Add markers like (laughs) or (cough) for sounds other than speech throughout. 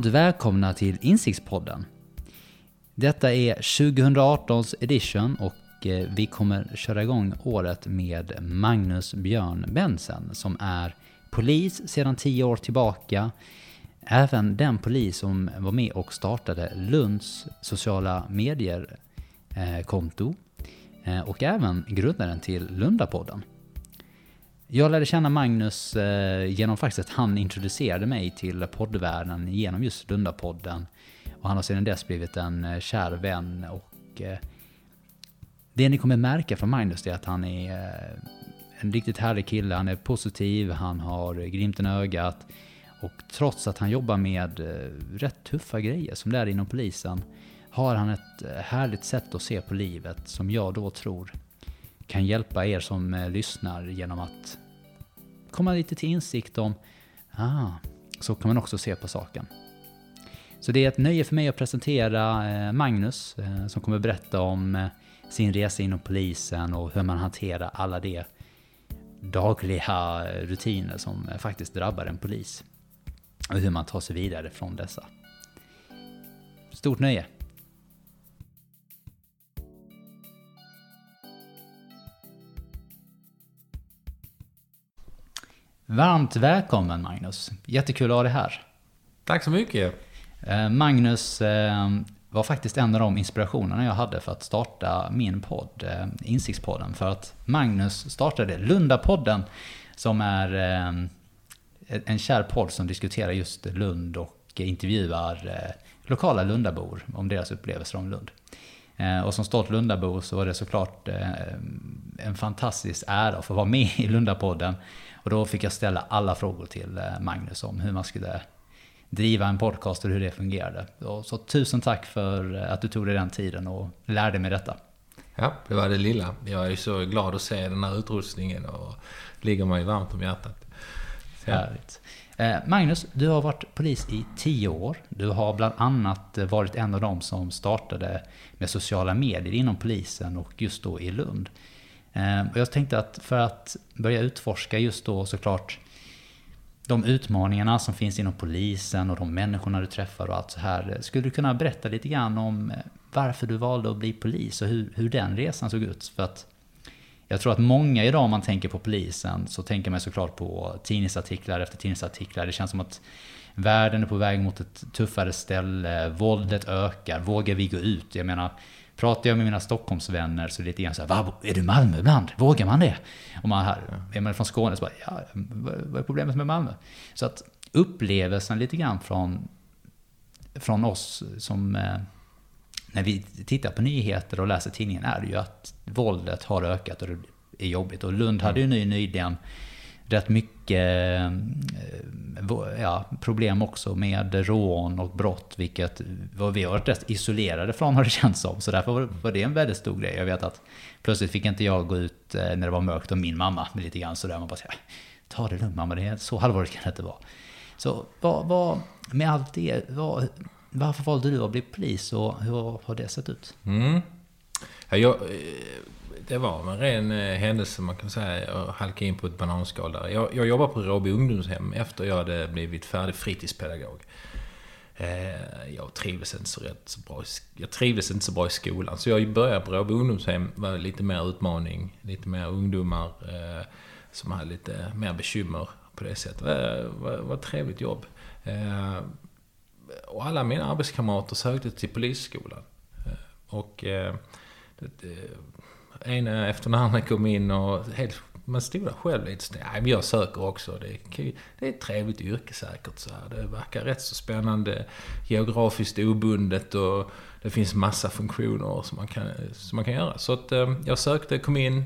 Varmt välkomna till Insiktspodden. Detta är 2018s edition och eh, vi kommer köra igång året med Magnus Björn Bensen som är polis sedan tio år tillbaka. Även den polis som var med och startade Lunds sociala medier-konto eh, eh, och även grundaren till Lundapodden. Jag lärde känna Magnus eh, genom faktiskt att han introducerade mig till poddvärlden genom just Lundapodden. Och han har sedan dess blivit en eh, kär vän och eh, det ni kommer märka från Magnus är att han är en riktigt härlig kille. Han är positiv, han har glimten i ögat och trots att han jobbar med rätt tuffa grejer som det är inom polisen har han ett härligt sätt att se på livet som jag då tror kan hjälpa er som lyssnar genom att komma lite till insikt om, ah, så kan man också se på saken. Så det är ett nöje för mig att presentera eh, Magnus eh, som kommer berätta om eh, sin resa inom polisen och hur man hanterar alla de dagliga rutiner som faktiskt drabbar en polis. Och hur man tar sig vidare från dessa. Stort nöje! Varmt välkommen Magnus! Jättekul att ha dig här. Tack så mycket. Eh, Magnus eh, var faktiskt en av de inspirationerna jag hade för att starta min podd, eh, Insiktspodden. För att Magnus startade Lundapodden som är en kär podd som diskuterar just Lund och intervjuar lokala Lundabor om deras upplevelser om Lund. Och som stolt Lundabo så var det såklart en fantastisk ära att få vara med i Lundapodden och då fick jag ställa alla frågor till eh, Magnus om hur man skulle driva en podcast och hur det fungerade. Så tusen tack för eh, att du tog dig den tiden och lärde mig detta. Ja, det var det lilla. Jag är så glad att se den här utrustningen och ligger mig varmt om hjärtat. Så. Härligt. Eh, Magnus, du har varit polis i tio år. Du har bland annat varit en av dem som startade med sociala medier inom polisen och just då i Lund. Eh, och jag tänkte att för att börja utforska just då såklart de utmaningarna som finns inom polisen och de människorna du träffar och allt så här. Eh, skulle du kunna berätta lite grann om eh, varför du valde att bli polis och hur, hur den resan såg ut? För att jag tror att många idag om man tänker på polisen så tänker man såklart på tidningsartiklar efter tidningsartiklar. Det känns som att världen är på väg mot ett tuffare ställe, våldet ökar, vågar vi gå ut? Jag menar, Pratar jag med mina Stockholmsvänner så är det lite grann så här, är du Malmö ibland? Vågar man det? Och man här, är man från Skåne så bara, ja, vad är problemet med Malmö? Så att upplevelsen lite grann från, från oss som, eh, när vi tittar på nyheter och läser tidningen, är det ju att våldet har ökat och det är jobbigt. Och Lund hade ju ny nyligen rätt mycket eh, ja, problem också med rån och brott, vilket vi har varit rätt isolerade från har det känts som. Så därför var det en väldigt stor grej. Jag vet att plötsligt fick inte jag gå ut eh, när det var mörkt och min mamma lite grann sådär. Man bara säger, ta det lugnt mamma, det är så allvarligt kan det inte vara. Så vad, vad, med allt det, vad, varför valde du att bli polis och hur har det sett ut? Mm. Jag, eh, det var en ren eh, händelse man kan säga. Jag halkade in på ett bananskal där. Jag, jag jobbade på Råby ungdomshem efter jag hade blivit färdig fritidspedagog. Eh, jag trivdes inte så, rätt så bra. Jag trivdes inte så bra i skolan. Så jag började på Råby ungdomshem. var lite mer utmaning. Lite mer ungdomar eh, som hade lite mer bekymmer på det sättet. Det var, var ett trevligt jobb. och alla mina arbetskamrater sökte till polisskolan. och det, det, ena efter den andra kom in och helt, man stod där själv lite så, nej, men jag söker också. Det är, det är ett trevligt yrke säkert så här. Det verkar rätt så spännande, geografiskt obundet och det finns massa funktioner som man kan, som man kan göra. Så att eh, jag sökte, kom in,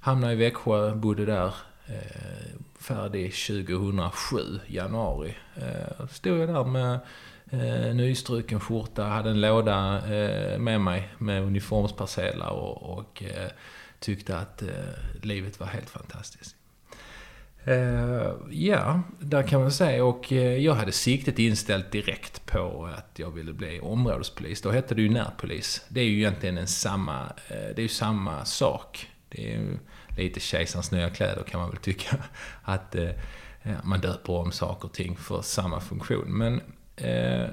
hamnade i Växjö, bodde där. Eh, färdig 2007, januari. Eh, stod jag där med eh, nystruken skjorta, hade en låda eh, med mig med uniformspersedlar och, och eh, tyckte att eh, livet var helt fantastiskt. Eh, ja, där kan man säga. Och eh, jag hade siktet inställt direkt på att jag ville bli områdespolis. Då hette det ju närpolis. Det är ju egentligen en samma, eh, det är ju samma sak. Det är ju lite kejsarens nya kläder kan man väl tycka. (laughs) Att ja, man döper om saker och ting för samma funktion. Men, eh,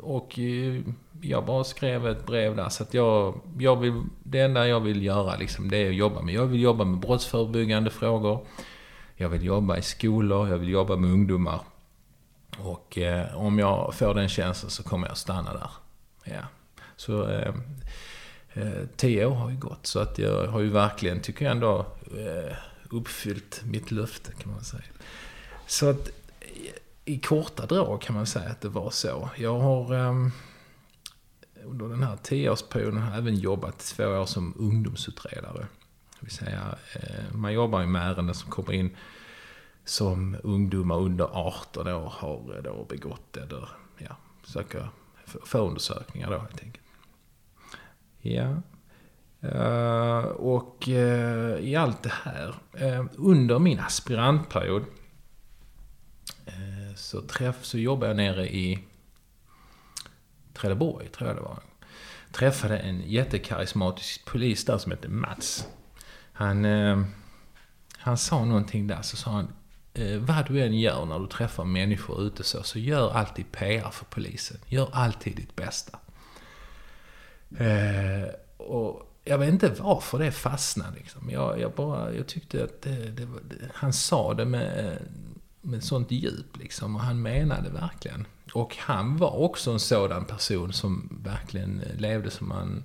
och eh, jag bara skrev ett brev där. Så att jag, jag vill, det enda jag vill göra liksom, det är att jobba med. Jag vill jobba med brottsförebyggande frågor. Jag vill jobba i skolor, jag vill jobba med ungdomar. Och eh, om jag får den tjänsten så kommer jag stanna där. Ja. Så eh, eh, tio år har ju gått. Så att jag har ju verkligen, tycker jag ändå, eh, uppfyllt mitt löfte kan man säga. Så att i korta drag kan man säga att det var så. Jag har eh, under den här tioårsperioden har även jobbat två år som ungdomsutredare. Det vill säga, eh, man jobbar ju med ärenden som kommer in som ungdomar under 18 år har eh, då begått eller ja, söker förundersökningar då helt enkelt. Ja. Uh, och uh, i allt det här, uh, under min aspirantperiod så, träff, så jobbade jag nere i Trelleborg, tror jag det var. Träffade en jättekarismatisk polis där som hette Mats. Han, eh, han sa någonting där, så sa han eh, vad du än gör när du träffar människor ute så, så gör alltid PR för polisen. Gör alltid ditt bästa. Eh, och jag vet inte varför det fastnade liksom. Jag, jag bara, jag tyckte att det, det var, det, han sa det med, eh, med sånt djup liksom. Och han menade verkligen. Och han var också en sådan person som verkligen eh, levde som han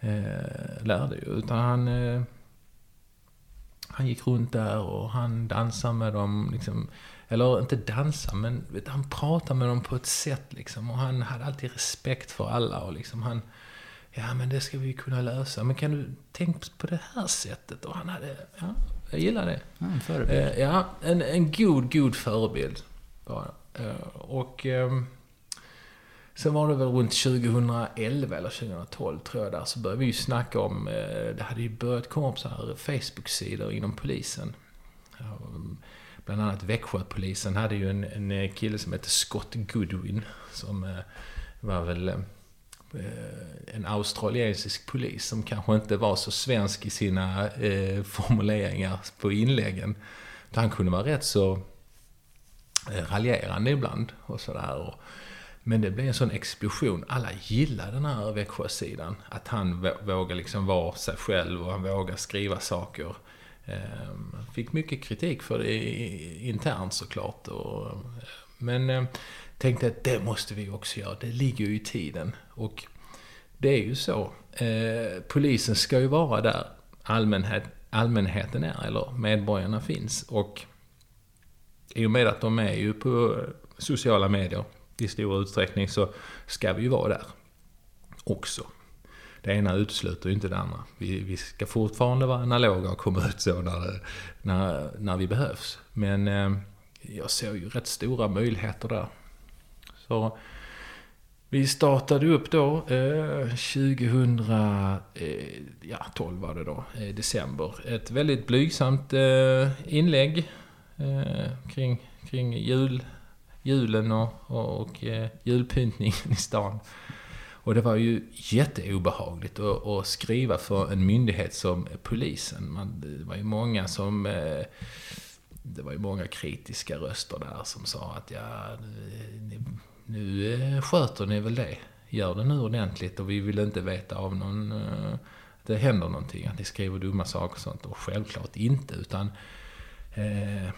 eh, lärde ju. Utan han... Eh, han gick runt där och han dansade med dem. Liksom, eller inte dansa, men vet, han pratade med dem på ett sätt. Liksom, och han hade alltid respekt för alla. Och liksom, han, ja men det ska vi kunna lösa. Men kan du tänka på det här sättet? Och han hade, ja, jag gillar det. Ja, en förebild. Eh, ja, en, en god, god förebild. Bara. Eh, och... Eh, Sen var det väl runt 2011 eller 2012 tror jag där, så började vi ju snacka om, eh, det hade ju börjat komma upp så här Facebook-sidor inom polisen. Bland annat Växjöpolisen hade ju en, en kille som hette Scott Goodwin, som eh, var väl eh, Eh, en australiensisk polis som kanske inte var så svensk i sina eh, (laughs) formuleringar på inläggen. Han kunde vara rätt så eh, raljerande ibland och sådär. Men det blev en sån explosion. Alla gillade den här Växjösidan. Att han vågar liksom vara sig själv och han vågar skriva saker. Ehm, fick mycket kritik för det internt såklart. Men tänkte att det måste vi också göra. Det ligger ju i tiden. Och det är ju så. Eh, polisen ska ju vara där allmänhet, allmänheten är, eller medborgarna finns. Och i och med att de är ju på sociala medier i stor utsträckning så ska vi ju vara där också. Det ena utesluter ju inte det andra. Vi, vi ska fortfarande vara analoga och komma ut så när, när, när vi behövs. Men eh, jag ser ju rätt stora möjligheter där. Så vi startade upp då eh, 2012 eh, var det då, eh, december. Ett väldigt blygsamt eh, inlägg eh, kring, kring jul julen och, och, och eh, julpyntningen i stan. Och det var ju jätteobehagligt att, att skriva för en myndighet som polisen. Man, det var ju många som... Eh, det var ju många kritiska röster där som sa att ja, nu, eh, sköter ni väl det. Gör det nu ordentligt och vi vill inte veta av någon... Eh, att det händer någonting, att ni skriver dumma saker och sånt. Och självklart inte, utan... Eh,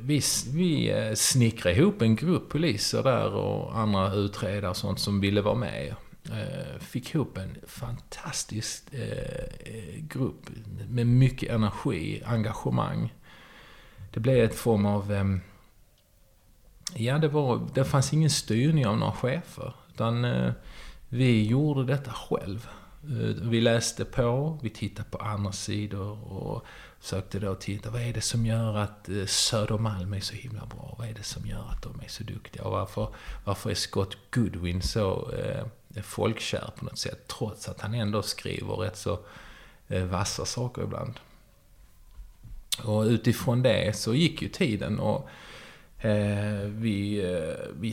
vi, vi eh, snickrade ihop en grupp poliser där och andra utredare och sånt som ville vara med. Fick ihop en fantastisk eh, grupp med mycket energi, engagemang. Det blev ett form av... Ehm, Ja, det, var, det fanns ingen styrning av några chefer. Utan eh, vi gjorde detta själv. Eh, vi läste på, vi tittade på andra sidor och sökte då titta, vad är det som gör att eh, Södermalm är så himla bra? Vad är det som gör att de är så duktiga? Och varför, varför är Scott Goodwin så eh, folkkär på något sätt? Trots att han ändå skriver rätt så eh, vassa saker ibland. Och utifrån det så gick ju tiden och Eh, vi, eh, vi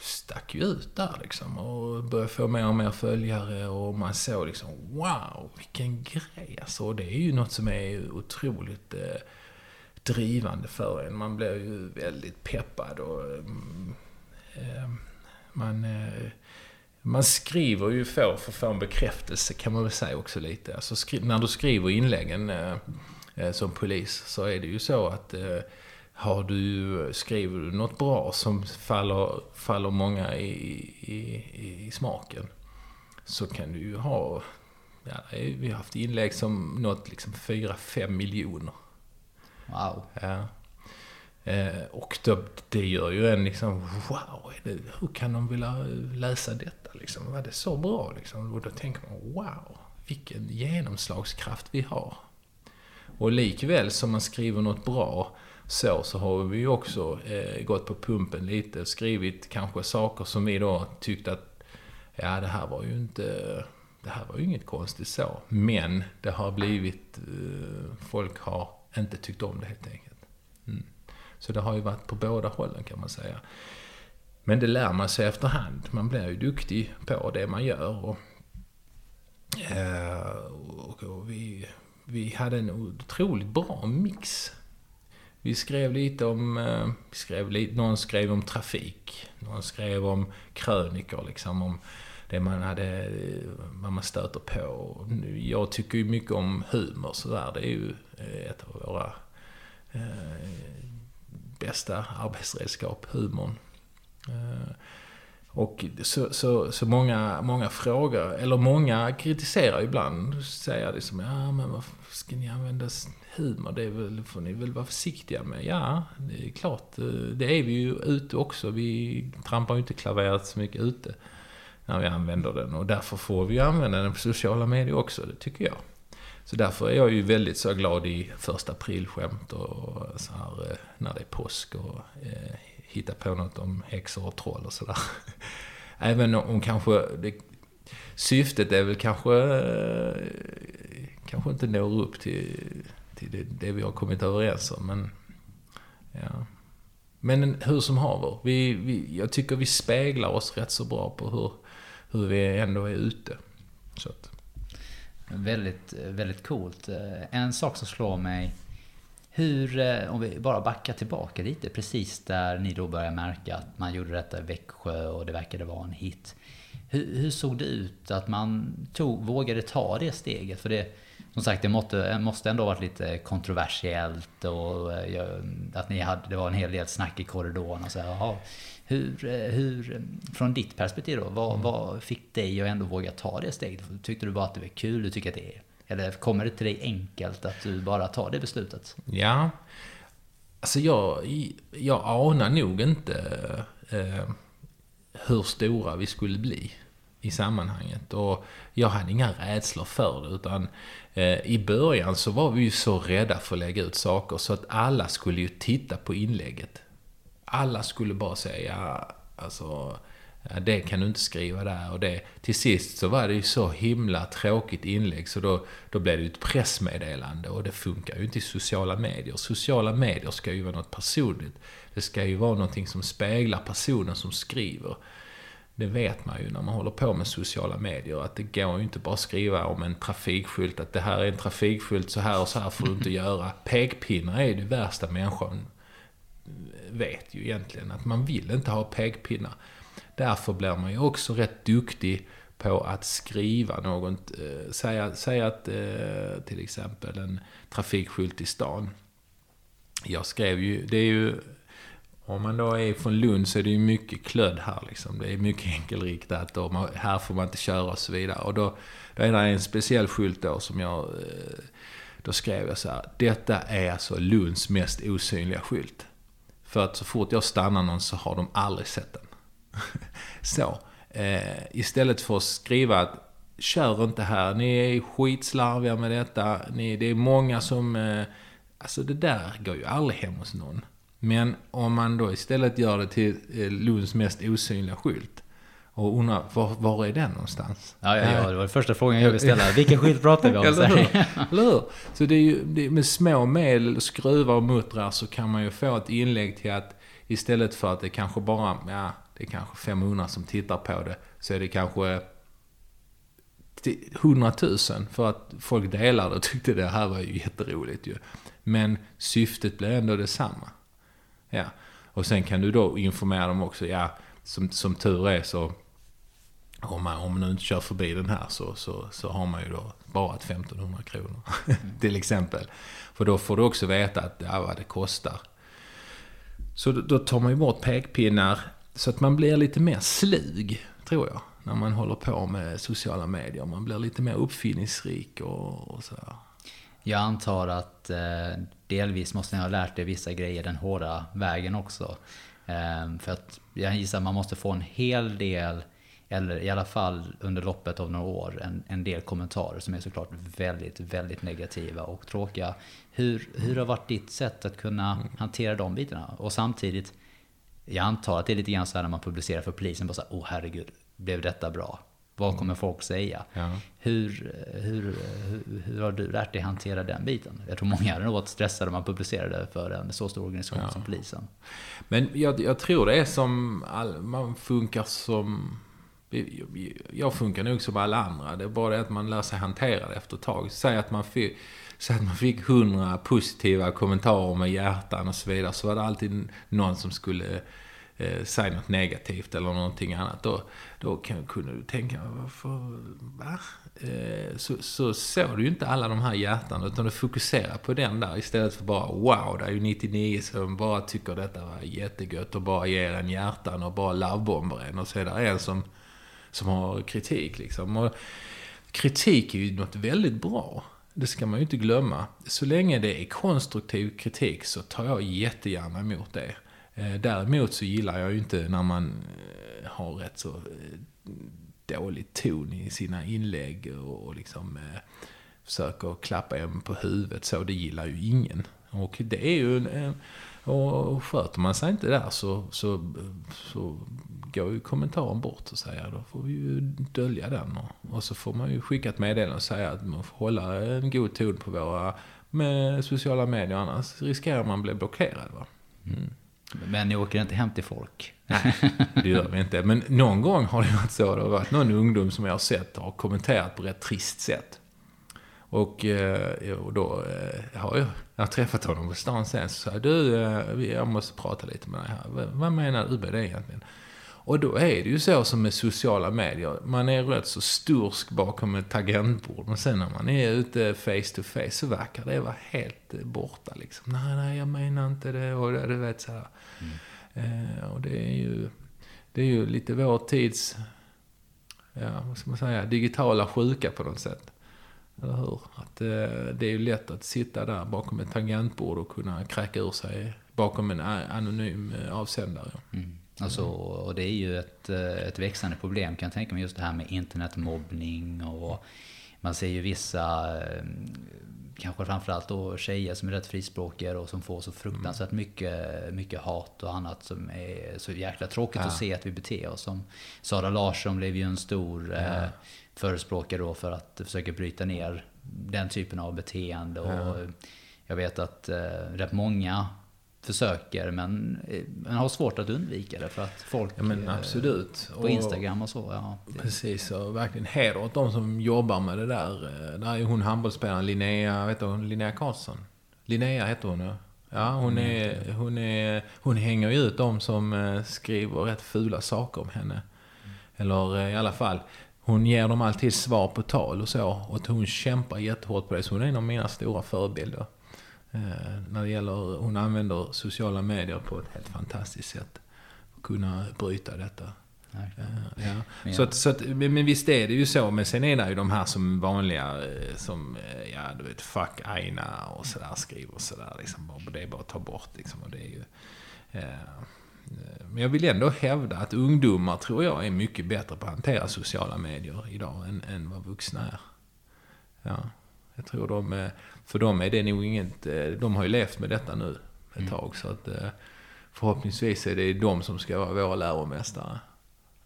stack ju ut där liksom och började få mer och mer följare och man såg liksom wow, vilken grej alltså. Det är ju något som är otroligt eh, drivande för en. Man blir ju väldigt peppad och mm, eh, man, eh, man skriver ju för, för att få en bekräftelse kan man väl säga också lite. Alltså skri, när du skriver inläggen eh, eh som polis så är det ju så att eh, har du, skriver du något bra som faller, faller många i, i, i smaken så kan du ju ha, ja, vi har haft inlägg som nått liksom 4-5 miljoner. Wow. Ja. Eh, och då, det gör ju en liksom, wow, det, hur kan de vilja läsa detta liksom? Var det så bra liksom? Och då tänker man, wow, vilken genomslagskraft vi har. Och likväl som man skriver något bra så, så har vi ju också eh, gått på pumpen lite skrivit kanske saker som vi då tyckte att, ja det här var ju inte, det här var ju inget konstigt så. Men det har blivit, eh, folk har inte tyckt om det helt enkelt. Mm. Så det har ju varit på båda hållen kan man säga. Men det lär man sig efterhand. Man blir ju duktig på det man gör. Och, eh, och, och vi, vi hade en otroligt bra mix. Vi skrev lite om, eh, vi skrev lite, någon skrev om trafik. Någon skrev om krönikor liksom. Om det man hade, vad man stöter på. Jag tycker ju mycket om humor sådär. Det är ju eh, ett av våra eh, bästa arbetsredskap, humorn. Eh, och så, så, så många, många frågor, eller många kritiserar ibland, säger det som liksom, ja men varför ska ni använda humor? Det är väl, får ni väl vara försiktiga med. Ja, det är klart, eh, det är vi ju ute också. Vi trampar ju inte klaveret så mycket ute när vi använder den. Och därför får vi ju använda den på sociala medier också, det tycker jag. Så därför är jag ju väldigt så glad i första aprilskämt och så här, eh, när det är påsk och eh, hitta på något om häxor och troll och sådär. (laughs) Även om kanske det, syftet är väl kanske, eh, kanske inte når upp till, till det, det, vi har kommit överens om. Men, ja. men hur som haver, vi, vi, jag tycker vi speglar oss rätt så bra på hur, hur vi ändå är ute. Så att. Väldigt, väldigt coolt. Eh, en sak som slår mig hur, eh, om vi bara backar tillbaka lite, precis där ni då började märka att man gjorde detta i Växjö och det verkade vara en hit. Hur, hur såg det ut att man tog, vågade ta det steget? För det, som sagt, det måste, måste ändå varit lite kontroversiellt och eh, att ni hade, det var en hel del snack i korridorerna. Så här, hur, eh, hur, från ditt perspektiv då, vad, mm. vad fick dig att ändå våga ta det steget? Tyckte du bara att det var kul? Du tycker att det är eller kommer det till dig enkelt att du bara tar det beslutet? Ja. Alltså jag, jag anar nog inte eh, hur stora vi skulle bli i sammanhanget. Och jag hade inga rädslor för det, utan eh, i början så var vi ju så rädda för att lägga ut saker så att alla skulle ju titta på inlägget. Alla skulle bara säga, alltså det kan du inte skriva där och det. Till sist så var det ju så himla tråkigt inlägg så då, då blev det ju ett pressmeddelande och det funkar ju inte i sociala medier. Sociala medier ska ju vara något personligt. Det ska ju vara någonting som speglar personen som skriver. Det vet man ju när man håller på med sociala medier att det går ju inte bara att skriva om en trafikskylt att det här är en trafikskylt, så här och så här får du inte göra. Pekpinnar är det värsta människan vet ju egentligen. Att man vill inte ha pekpinnar. Därför blir man ju också rätt duktig på att skriva något. Eh, säg säga, säga att eh, till exempel en trafikskylt i stan. Jag skrev ju, det är ju, om man då är från Lund så är det ju mycket klödd här liksom. Det är mycket enkelriktat och man, här får man inte köra och så vidare. Och då, då är det en speciell skylt då som jag, eh, då skrev jag så här. Detta är alltså Lunds mest osynliga skylt. För att så fort jag stannar någon så har de aldrig sett den. (laughs) så. Eh, istället för att skriva att kör inte här, ni är skitslarviga med detta, ni, det är många som... Eh, alltså det där går ju aldrig hem hos någon. Men om man då istället gör det till eh, Lunds mest osynliga skylt. Och undrar, var, var är den någonstans? Ja, ja, ja, det var den första frågan jag ville ställa. Vilken skylt pratar vi om? (laughs) Eller hur? (laughs) Eller hur? Så det är ju, det, med små medel, skruvar och muttrar så kan man ju få ett inlägg till att istället för att det kanske bara, ja, det är kanske 500 som tittar på det, så är det kanske 100 000 för att folk delade och tyckte det här var ju jätteroligt ju. Men syftet blev ändå detsamma. Ja. Och sen kan du då informera dem också, ja, som, som tur är så om man, om man nu inte kör förbi den här så, så, så har man ju då sparat 1500 kronor. (laughs) till exempel. För då får du också veta att, ja, vad det kostar. Så då, då tar man ju bort pekpinnar så att man blir lite mer slug, tror jag. När man håller på med sociala medier. Man blir lite mer uppfinningsrik och, och så. Jag antar att eh, delvis måste ni ha lärt er vissa grejer den hårda vägen också. Eh, för att jag gissar att man måste få en hel del, eller i alla fall under loppet av några år, en, en del kommentarer som är såklart väldigt, väldigt negativa och tråkiga. Hur, hur har varit ditt sätt att kunna hantera de bitarna? Och samtidigt, jag antar att det är lite grann så här när man publicerar för polisen, bara så här, oh herregud, blev detta bra? Vad kommer folk säga? Ja. Hur, hur, hur, hur har du lärt dig hantera den biten? Jag tror många hade nog varit stressade om man publicerade för en så stor organisation Ja. som polisen. Men jag, jag tror det är som, all, man funkar som, jag funkar nog som alla andra. Det är bara det att man lär sig hantera det efter ett tag. Säg att man fick, säg att man fick hundra positiva kommentarer med hjärtan och så vidare. Så var det alltid någon som skulle eh, säga något negativt eller någonting annat. Då, då kan, kunde du tänka, varför, va? Eh, så, så såg du ju inte alla de här hjärtan utan du fokuserar på den där istället för bara wow, det är ju 99 som bara tycker detta var jättegött och bara ger en hjärtan och bara lovebomber en. Och så är det en som, som har kritik liksom. Och kritik är ju något väldigt bra. Det ska man ju inte glömma. Så länge det är konstruktiv kritik så tar jag jättegärna emot det. Eh, däremot så gillar jag ju inte när man eh, har rätt så eh, dålig ton i sina inlägg och, liksom försöker klappa en på huvudet så. Det gillar ju ingen. Och det är ju en och sköter man sig inte där så, så, så går ju kommentaren bort och säger då får vi ju dölja den. Och, och så får man ju skicka ett meddelande och säga att man får hålla en god ton på våra med sociala medier annars riskerar man att bli blockerad. Va? Mm. Men ni åker inte hem till folk? Nej, det gör vi inte. Men någon gång har det varit så. Det har varit någon ungdom som jag har sett har kommenterat på ett rätt trist sätt. Och, eh, och då eh, har jag, jag har träffat honom på stan sen. Så sa jag, du, eh, jag måste prata lite med dig här. Vad menar du med det egentligen? Och då är det ju så som med sociala medier. Man är rätt så stursk bakom ett tangentbord. Men sen när man är ute face to face så verkar det vara helt eh, borta liksom. Nej, nej, jag menar inte det. Och du vet så här. Eh, och det är ju, det är ju lite vår tids, ja, vad ska man säga, digitala sjuka på något sätt. Eller hur? Att eh, det är ju lätt att sitta där bakom ett tangentbord och kunna kräka ur sig bakom en anonym eh, avsändare. Mm. Alltså, och det är ju ett, eh, ett växande problem kan jag tänka mig, just det här med internetmobbning och man ser ju vissa, eh, kanske framförallt då tjejer som är rätt frispråkiga och som får så fruktansvärt mycket, mycket hat och annat som är så jäkla tråkigt Ja. att se att vi beter oss som. Sara Larsson blev ju en stor eh, Ja. förespråkare då för att försöka bryta ner den typen av beteende. Och Ja. Jag vet att eh, rätt många försöker men eh, man har svårt att undvika det för att folk Ja men eh, absolut. på Instagram och så. Ja, Precis, och verkligen heder åt de som jobbar med det där. Eh, Där är hon handbollsspelaren Linnea, vet du, Linnea Karlsson. Linnea heter hon ja. Ja, hon, är, hon, är, hon hänger ju ut de som skriver rätt fula saker om henne. Eller eh, i alla fall, hon ger dem alltid svar på tal och så. Och hon kämpar jättehårt på det. Så hon är en av mina stora förebilder. Eh, när det gäller, hon använder sociala medier på ett helt fantastiskt sätt. Att kunna bryta detta. Eh, Ja. Så att, så att, men visst är det ju så. Men sen är det ju de här som vanliga, eh, som, ja du vet, fuck Aina och sådär skriver sådär. Liksom, det är bara att ta bort liksom. Och det är ju, eh, men jag vill ändå hävda att ungdomar tror jag är mycket bättre på att hantera sociala medier idag än, än vad vuxna är. Ja, jag tror de, för dem är det nog inget, eh, de har ju levt med detta nu ett Mm. tag. Så att eh, förhoppningsvis är det de som ska vara våra läromästare.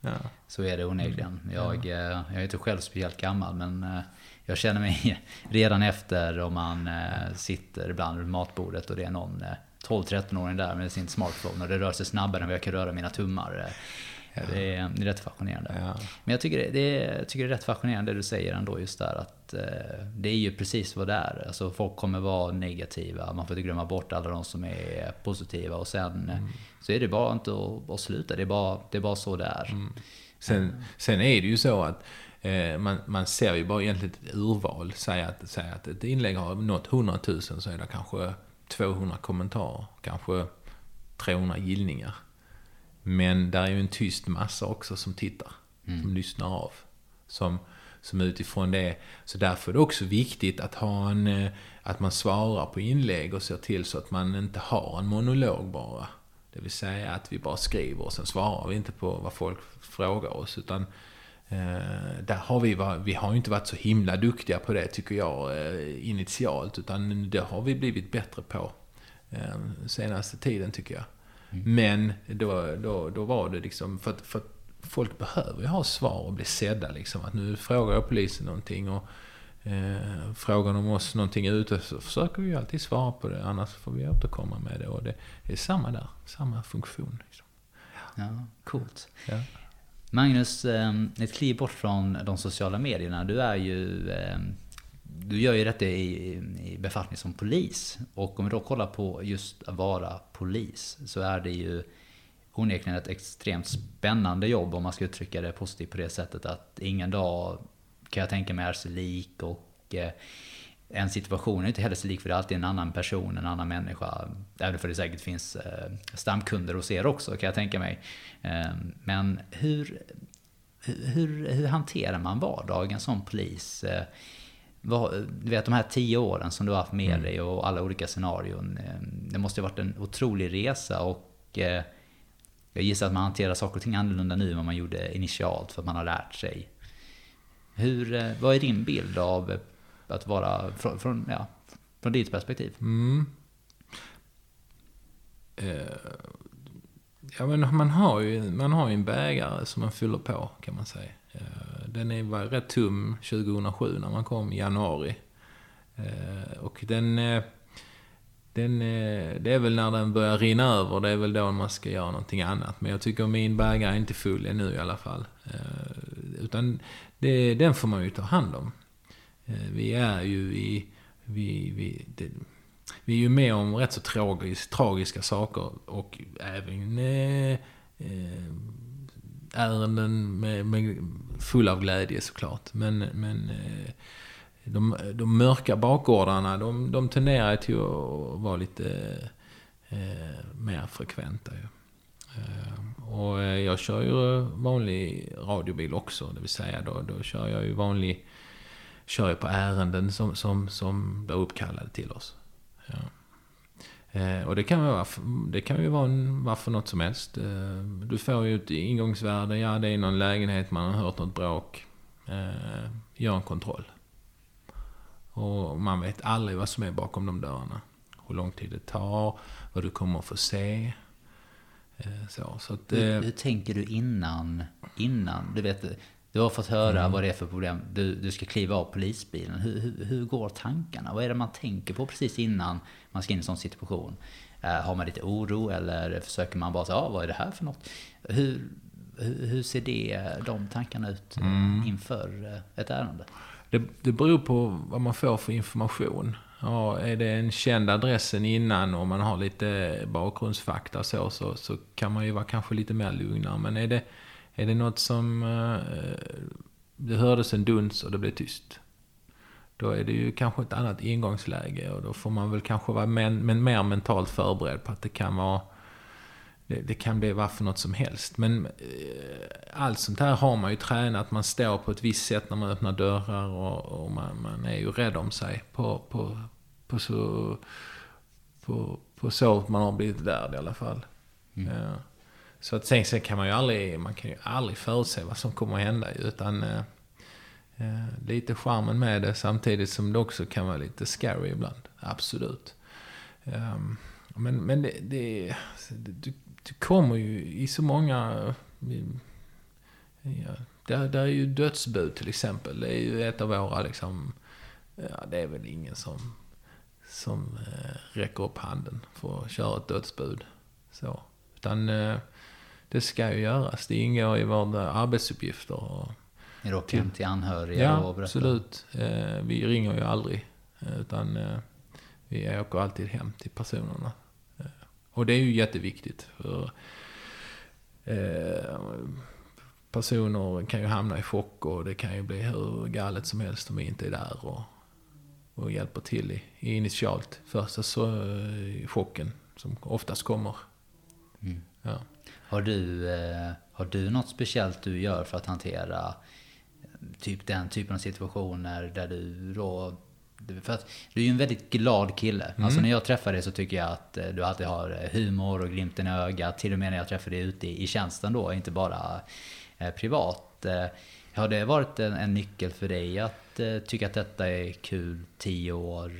Ja. Så är det onekligen. Mm. Jag, eh, jag är inte själv speciellt gammal men jag känner mig (laughs) redan efter om man sitter ibland vid matbordet och det är någon eh, 12-13-åring där med sin smartphone och det rör sig snabbare än vad jag kan röra mina tummar. Ja. Det, är, det är rätt fascinerande. Ja. Men jag tycker det, det, är, jag tycker det är rätt fascinerande det du säger ändå just där att eh, det är ju precis vad det är. Alltså folk kommer vara negativa, man får inte glömma bort alla de som är positiva och sen mm. så är det bara inte att, att, sluta, det är, bara, det är bara så det är. Mm. Sen, sen är det ju så att eh, man, man ser ju bara egentligen ett urval. Säg att, säg att ett inlägg har nått 100 000 så är det kanske 200 kommentarer, kanske 300 gillningar. Men där är ju en tyst massa också som tittar, mm. som lyssnar av. Som, som utifrån det, så därför är det också viktigt att ha en, eh, att man svarar på inlägg och ser till så att man inte har en monolog bara. Det vill säga att vi bara skriver och sen svarar vi inte på vad folk frågar oss. Utan eh, där har vi, vi har inte varit så himla duktiga på det tycker jag eh, initialt. Utan det har vi blivit bättre på eh, senaste tiden tycker jag. Mm. Men då, då, då var det liksom, för att, för att folk behöver ju ha svar och bli sedda liksom. Att nu frågar jag polisen någonting och eh, frågar de oss någonting ute så försöker vi ju alltid svara på det. Annars får vi återkomma med det. Och det är samma där, samma funktion. Liksom. Ja, coolt. Ja. Magnus, eh, ett kliv bort från de sociala medierna. Du är ju eh, du gör ju detta i, i befattning som polis. Och om vi då kollar på just att vara polis så är det ju onekligen ett extremt spännande jobb om man ska uttrycka det positivt på det sättet att ingen dag kan jag tänka mig är sig lik och eh, en situation är inte heller så lik för det är alltid en annan person, en annan människa. Även för det säkert finns eh, stamkunder hos er också kan jag tänka mig. Eh, men hur, hur, hur hanterar man vardagen som polis? Eh, du vet de här tio åren som du har haft med mm. dig och alla olika scenarion. Eh, det måste ha varit en otrolig resa och eh, jag gissar att man hanterar saker och ting annorlunda nu än vad man gjorde initialt för att man har lärt sig. Hur, eh, vad är din bild av att vara från, från, ja, från ditt perspektiv? Mm. ja, men man har ju man har ju en bägare som man fyller på kan man säga. Den var rätt tum 2007 när man kom i januari. Eh, och den... Eh, den, eh, det är väl när den börjar rinna över, det är väl då man ska göra någonting annat. Men jag tycker min bägare är inte full ännu i alla fall. Utan det, den får man ju ta hand om. Vi är ju i... Vi, vi, det, vi är ju med om rätt så tragisk, tragiska saker och även eh, ärenden med, med full av glädje såklart. Men, men eh, de, de mörka bakgårdarna, de, de tenderar till att vara lite eh, mer frekventa. Ju. Eh, och eh, jag kör ju vanlig radiobil också, det vill säga då, då kör jag ju vanlig, kör jag på ärenden som, som, som blir uppkallade till oss. Eh, och det kan, vara, det kan ju vara en, varför något som helst. Eh, du får ju ett ingångsvärde, ja det är någon lägenhet, man har hört något bråk. Eh, gör en kontroll. Och man vet aldrig vad som är bakom de dörrarna. Hur lång tid det tar, vad du kommer att få se. Eh, så, så att, hur, hur tänker du innan, innan? Du vet, du har fått höra mm. vad det är för problem. Du, du ska kliva av polisbilen. Hur, hur, hur, går tankarna? Vad är det man tänker på precis innan man ska in i en sån situation? Uh, har man lite oro eller försöker man bara säga, ah, vad är det här för något? Hur, hur, ser det, de tankarna ut eh, mm. inför eh, ett ärende? Det, det beror på vad man får för information. Ja, är det en känd adressen innan och man har lite bakgrundsfakta så, så, så kan man ju vara kanske lite mer lugnare. Men är det är det något som... Eh, det hördes en duns och det blev tyst. Då är det ju kanske ett annat ingångsläge och då får man väl kanske vara men, men mer mentalt förberedd på att det kan vara... Det, det kan bli varför något som helst. Men eh, allt sånt här har man ju tränat. Man står på ett visst sätt när man öppnar dörrar och, och man, man, är ju rädd om sig på, på, på så... På, på så man har blivit lärd i alla fall. Mm. Ja. Så att sen, sen kan man ju aldrig, man kan ju aldrig förutse vad som kommer att hända utan eh, eh lite charmen med det samtidigt som det också kan vara lite scary ibland. Absolut. Um, men men det, det, alltså, det, det, kommer ju i så många... Ja, där, där är ju dödsbud till exempel. Det är ju ett av våra liksom... Ja, det är väl ingen som, som eh, räcker upp handen för att köra ett dödsbud. Så. Utan... Eh, det ska ju göras. Det ingår i våra arbetsuppgifter. Och, Ni åker hem till anhöriga ja, och berättar? absolut. Eh, vi ringer ju aldrig. eh, Utan eh, vi åker alltid hem till personerna. Och det är ju jätteviktigt. För, personer kan ju hamna i chock och det kan ju bli hur galet som helst om vi inte är där och, och hjälper till i, initialt. Första så, chocken som oftast kommer. Mm. Ja. Har, du, eh, har du något speciellt du gör för att hantera eh, typ den typen av situationer där du då... För att du är ju en väldigt glad kille. Mm. Alltså när jag träffar dig så tycker jag att eh, du alltid har humor och glimten i ögat. Till och med när jag träffar dig ute i, tjänsten då, inte bara eh, privat. Eh, har det varit en, en nyckel för dig att eh, tycka att detta är kul tio år,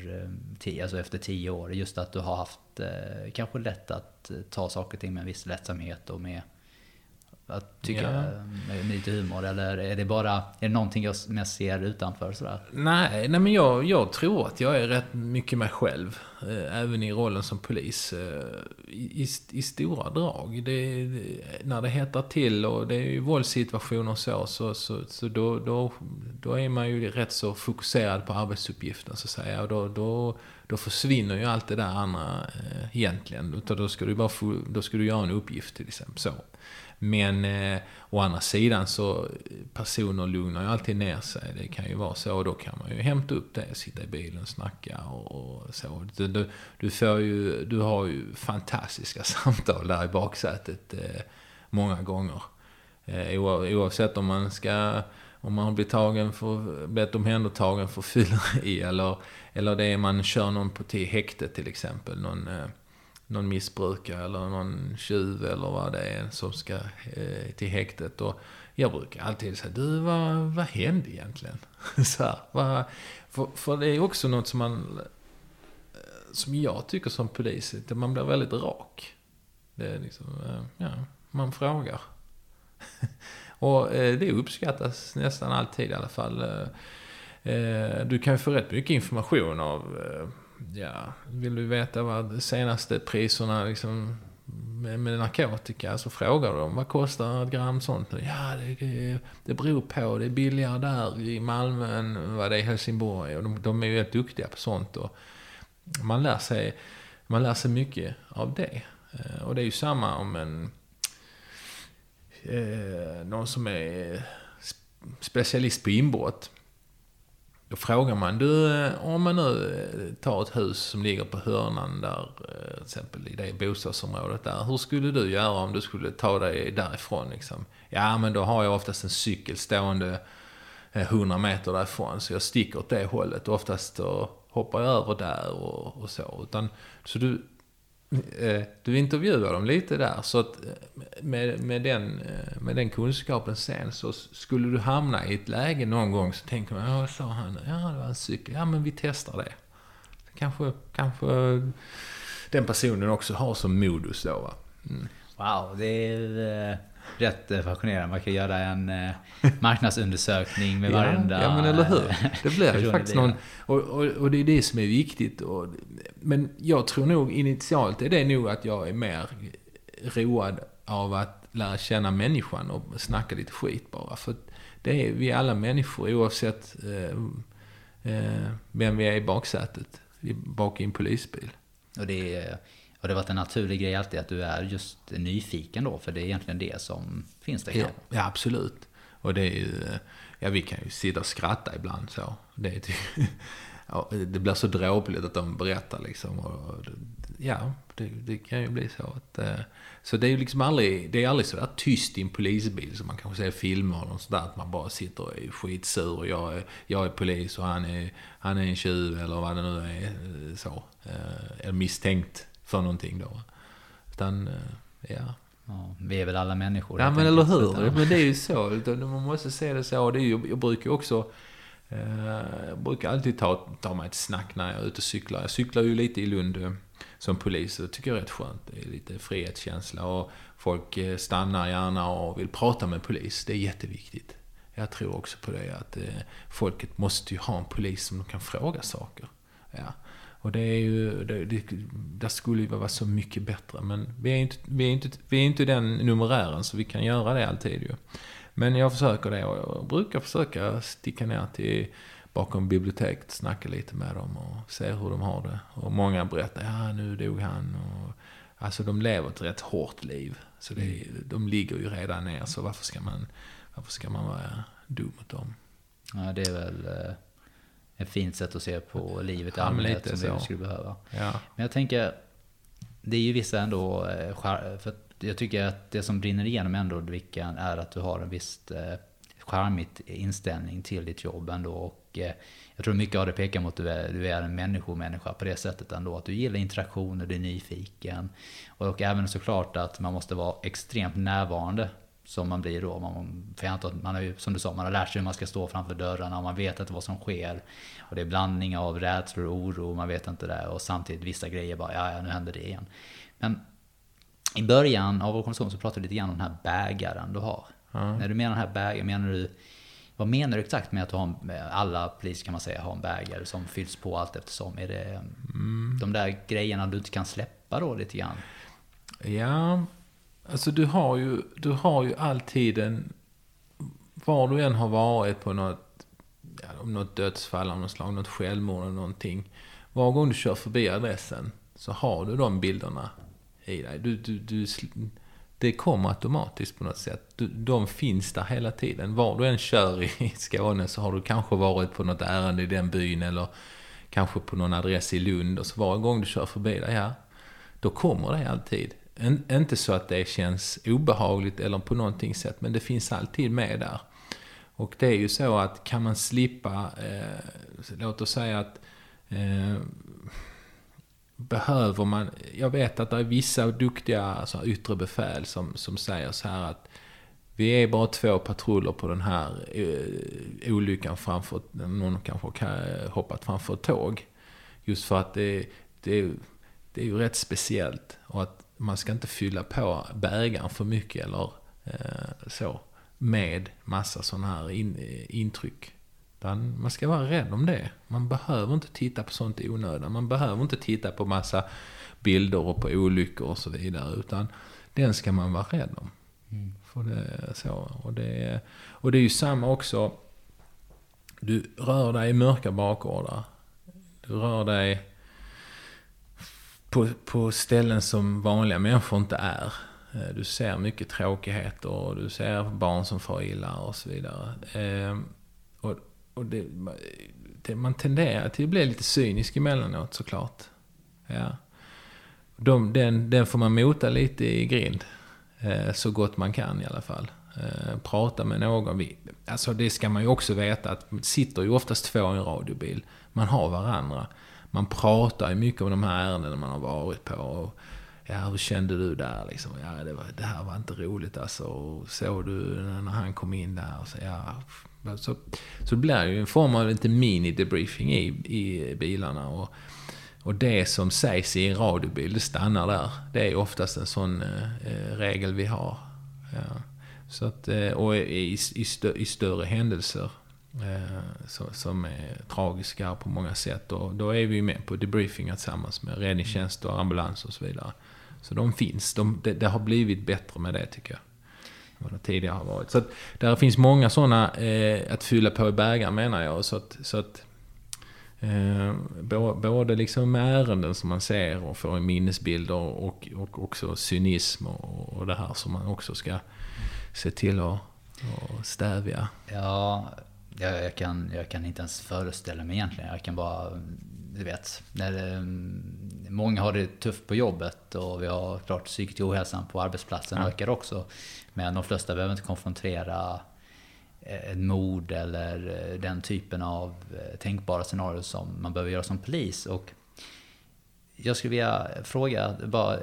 tio, alltså efter tio år? Just att du har haft Eh, kanske lätt att eh, ta saker och ting med en viss lättsamhet och med att tycka Ja. med lite humor? Eller är det bara, är det någonting jag mest ser utanför sådär? Nej, nej men jag, jag tror att jag är rätt mycket mig själv. Eh, även i rollen som polis. Eh, i, i, I stora drag. Det, det, när det hettar till och det är ju våldssituationer och så, så, så, så då, då, då är man ju rätt så fokuserad på arbetsuppgiften så att säga. Och då, då, då försvinner ju allt det där andra eh, egentligen. Utan då ska du bara få, då ska du göra en uppgift till exempel. Så. Men eh, å andra sidan så eh, personer lugnar ju alltid ner sig. Det kan ju vara så. Och då kan man ju hämta upp det, sitta i bilen och snacka och, och så. Du, du, du, får ju, du har ju fantastiska (laughs) samtal där i baksätet eh, många gånger. Eh, oavsett om man ska om man har blivit tagen för, blivit omhändertagen för fylleri eller, eller det är man kör någon på till häktet till exempel. Någon, eh, någon missbrukare eller någon tjuv eller vad det är som ska eh, till häktet. Och jag brukar alltid säga, du vad, vad hände egentligen? (laughs) Så här, vad, för, för det är också något som man, eh, som jag tycker som polis, att man blir väldigt rak. Det är liksom, eh, ja, man frågar. (laughs) Och eh, det uppskattas nästan alltid i alla fall. Eh, eh, Du kan ju få rätt mycket information av, eh, ja, vill du veta vad de senaste priserna liksom med, med narkotika, så frågar de vad kostar ett gram sånt? Ja, det, det beror på. Det är billigare där i Malmö än vad det är i Helsingborg. Och de, de är ju rätt duktiga på sånt. Och man lär sig, man lär sig mycket av det. Eh, och det är ju samma om en eh, någon som är specialist på inbrott. Då frågar man, du, eh, om man nu eh, tar ett hus som ligger på hörnan där, eh, till exempel i det bostadsområdet där. Hur skulle du göra om du skulle ta dig därifrån liksom? Ja, men då har jag oftast en cykel stående 100 meter därifrån. Så jag sticker åt det hållet. Oftast då hoppar jag över där och, och så. Utan, så du, Eh, du intervjuar dem lite där. Så att eh, med, med, den, eh, med den kunskapen sen så skulle du hamna i ett läge någon gång så tänker man, ja vad sa han? Ja det var en cykel. Ja men vi testar det. Kanske, kanske den personen också har som modus då va. Mm. Wow, det är rätt eh, fascinerande. Man kan göra en eh, (laughs) marknadsundersökning med varenda... Ja, men eller hur. (laughs) Det blir ju faktiskt någon... Och, och, och det är det som är viktigt. Och, men jag tror nog initialt är det nog att jag är mer road av att lära känna människan och snacka lite skit bara. För det är vi är alla människor oavsett eh, eh, vem vi är i baksätet. Bak i en polisbil. Och det, är- och det har varit en naturlig grej alltid att du är just nyfiken då, för det är egentligen det som finns där Ja, ja, absolut. Och det är ju, ja vi kan ju sitta och skratta ibland så. Det, är ty- (laughs) ja, det blir så dråpligt att de berättar liksom. Och, ja, det, det kan ju bli så att... eh, Så det är ju liksom aldrig, det är aldrig så där tyst i en polisbil som man kanske ser i filmer och sådär. Att man bara sitter och är skitsur och jag är, jag är polis och han är, han är en tjuv eller vad det nu är. eh, Så. Eh, Eller misstänkt för någonting då. Utan, eh, ja. Ja, vi är väl alla människor. Ja men eller hur. Utan- Men det är ju så. Man måste se det så. Det är ju, jag brukar också... Eh, jag brukar alltid ta, ta mig ett snack när jag är ute och cyklar. Jag cyklar ju lite i Lund eh, som polis. och Det tycker jag är rätt skönt. Det är lite frihetskänsla. Och folk stannar gärna och vill prata med polis. Det är jätteviktigt. Jag tror också på det att folket måste ju ha en polis som de kan fråga saker. Ja. Och det är ju, det, det, det skulle ju vara så mycket bättre. Men vi är inte, vi är inte, vi är inte den numerären så vi kan göra det alltid ju. Men jag försöker det och jag brukar försöka sticka ner till bakom biblioteket, snacka lite med dem och se hur de har det. Och många berättar, ja nu dog han. Och, alltså de lever ett rätt hårt liv. Så det, de ligger ju redan ner, så varför ska man, varför ska man vara dum mot dem? Ja, det är väl eh, ett fint sätt att se på livet i allmänhet som vi skulle behöva. Ja. Men jag tänker, det är ju vissa ändå, eh, för jag tycker att det som brinner igenom ändå Vickan är att du har en viss eh, charmigt inställning till ditt jobb ändå. Och jag tror mycket av det pekar mot att du är, du är en människomänniska på det sättet ändå. Att du gillar interaktioner, du är nyfiken. Och, och även såklart att man måste vara extremt närvarande som man blir då. Man, för jag antar att man har ju, som du sa, man har lärt sig hur man ska stå framför dörrarna och man vet inte vad som sker. Och det är blandning av rädslor och oro, man vet inte det. Och samtidigt vissa grejer bara, ja, ja nu händer det igen. Men i början av vår konversation så pratade vi lite grann om den här bägaren du har. Mm. När du menar den här bägaren, menar du vad menar du exakt med att ha en, alla poliser kan man säga har en bägare som fylls på allt eftersom? Är det mm. de där grejerna du inte kan släppa då lite grann? Ja, Alltså du har ju, du har ju alltid en... Var du än har varit på något, ja, om något dödsfall av något slag, något självmord eller någonting. Var gång du kör förbi adressen så har du de bilderna i dig. Du, du, du, det kommer automatiskt på något sätt. Du, de finns där hela tiden. Var du än kör i (laughs) Skåne så har du kanske varit på något ärende i den byn eller kanske på någon adress i Lund. Och så varje gång du kör förbi där, ja, då kommer det alltid. En, inte så att det känns obehagligt eller på någonting sätt, men det finns alltid med där. Och det är ju så att kan man slippa, eh, låt oss säga att eh, behöver man, jag vet att det är vissa duktiga alltså, yttre befäl som, som säger så här att vi är bara två patruller på den här eh, olyckan framför, någon kanske har hoppat framför ett tåg. Just för att det, det, det är ju rätt speciellt. Och att man ska inte fylla på bägaren för mycket eller eh, så. Med massa sådana här in, intryck. Man ska vara rädd om det. Man behöver inte titta på sånt i onödan. Man behöver inte titta på massa bilder och på olyckor och så vidare. Utan den ska man vara rädd om. Mm. För det, så. Och, det, och det är ju samma också. Du rör dig i mörka bakgårdar. Du rör dig på, på ställen som vanliga människor inte är. Eh, du ser mycket tråkigheter och du ser barn som far illa och så vidare. Eh, och, och det, det, man tenderar till att bli lite cynisk emellanåt såklart. Ja. De, den, den får man mota lite i grind. Eh, så gott man kan i alla fall. Prata med någon. Alltså det ska man ju också veta att sitter ju oftast två i en radiobil. Man har varandra man pratar ju mycket om de här ärendena man har varit på. Och, ja, hur kände du där liksom? Ja, det, var, det här var inte roligt alltså. Och såg du när han kom in där? Och så, ja, så, så det blir ju en form av lite mini-debriefing i, i bilarna. Och, och det som sägs i en radiobil, det stannar där. Det är oftast en sån eh, regel vi har. Ja. Så att, eh, och i, i, stö, i större händelser Eh, som är tragiska på många sätt. Och då är vi med på debriefingar tillsammans med räddningstjänst och ambulans och så vidare. Så de finns. De, det, det, har blivit bättre med det tycker jag. Än vad det tidigare har varit. Så att, där finns många sådana eh, att fylla på i bägaren menar jag. Så att, så att eh, både liksom ärenden som man ser och får i minnesbilder och, och också cynism och, och det här som man också ska se till att stävja. Ja, jag, jag, kan, jag kan inte ens föreställa mig egentligen. Jag kan bara, du vet, när det, mm, många har det tufft på jobbet och vi har klart psykisk ohälsan på arbetsplatsen ja. ökar också. Men de flesta behöver inte konfrontera ett mord eller den typen av eh, tänkbara scenarier som man behöver göra som polis. Och jag skulle vilja fråga, bara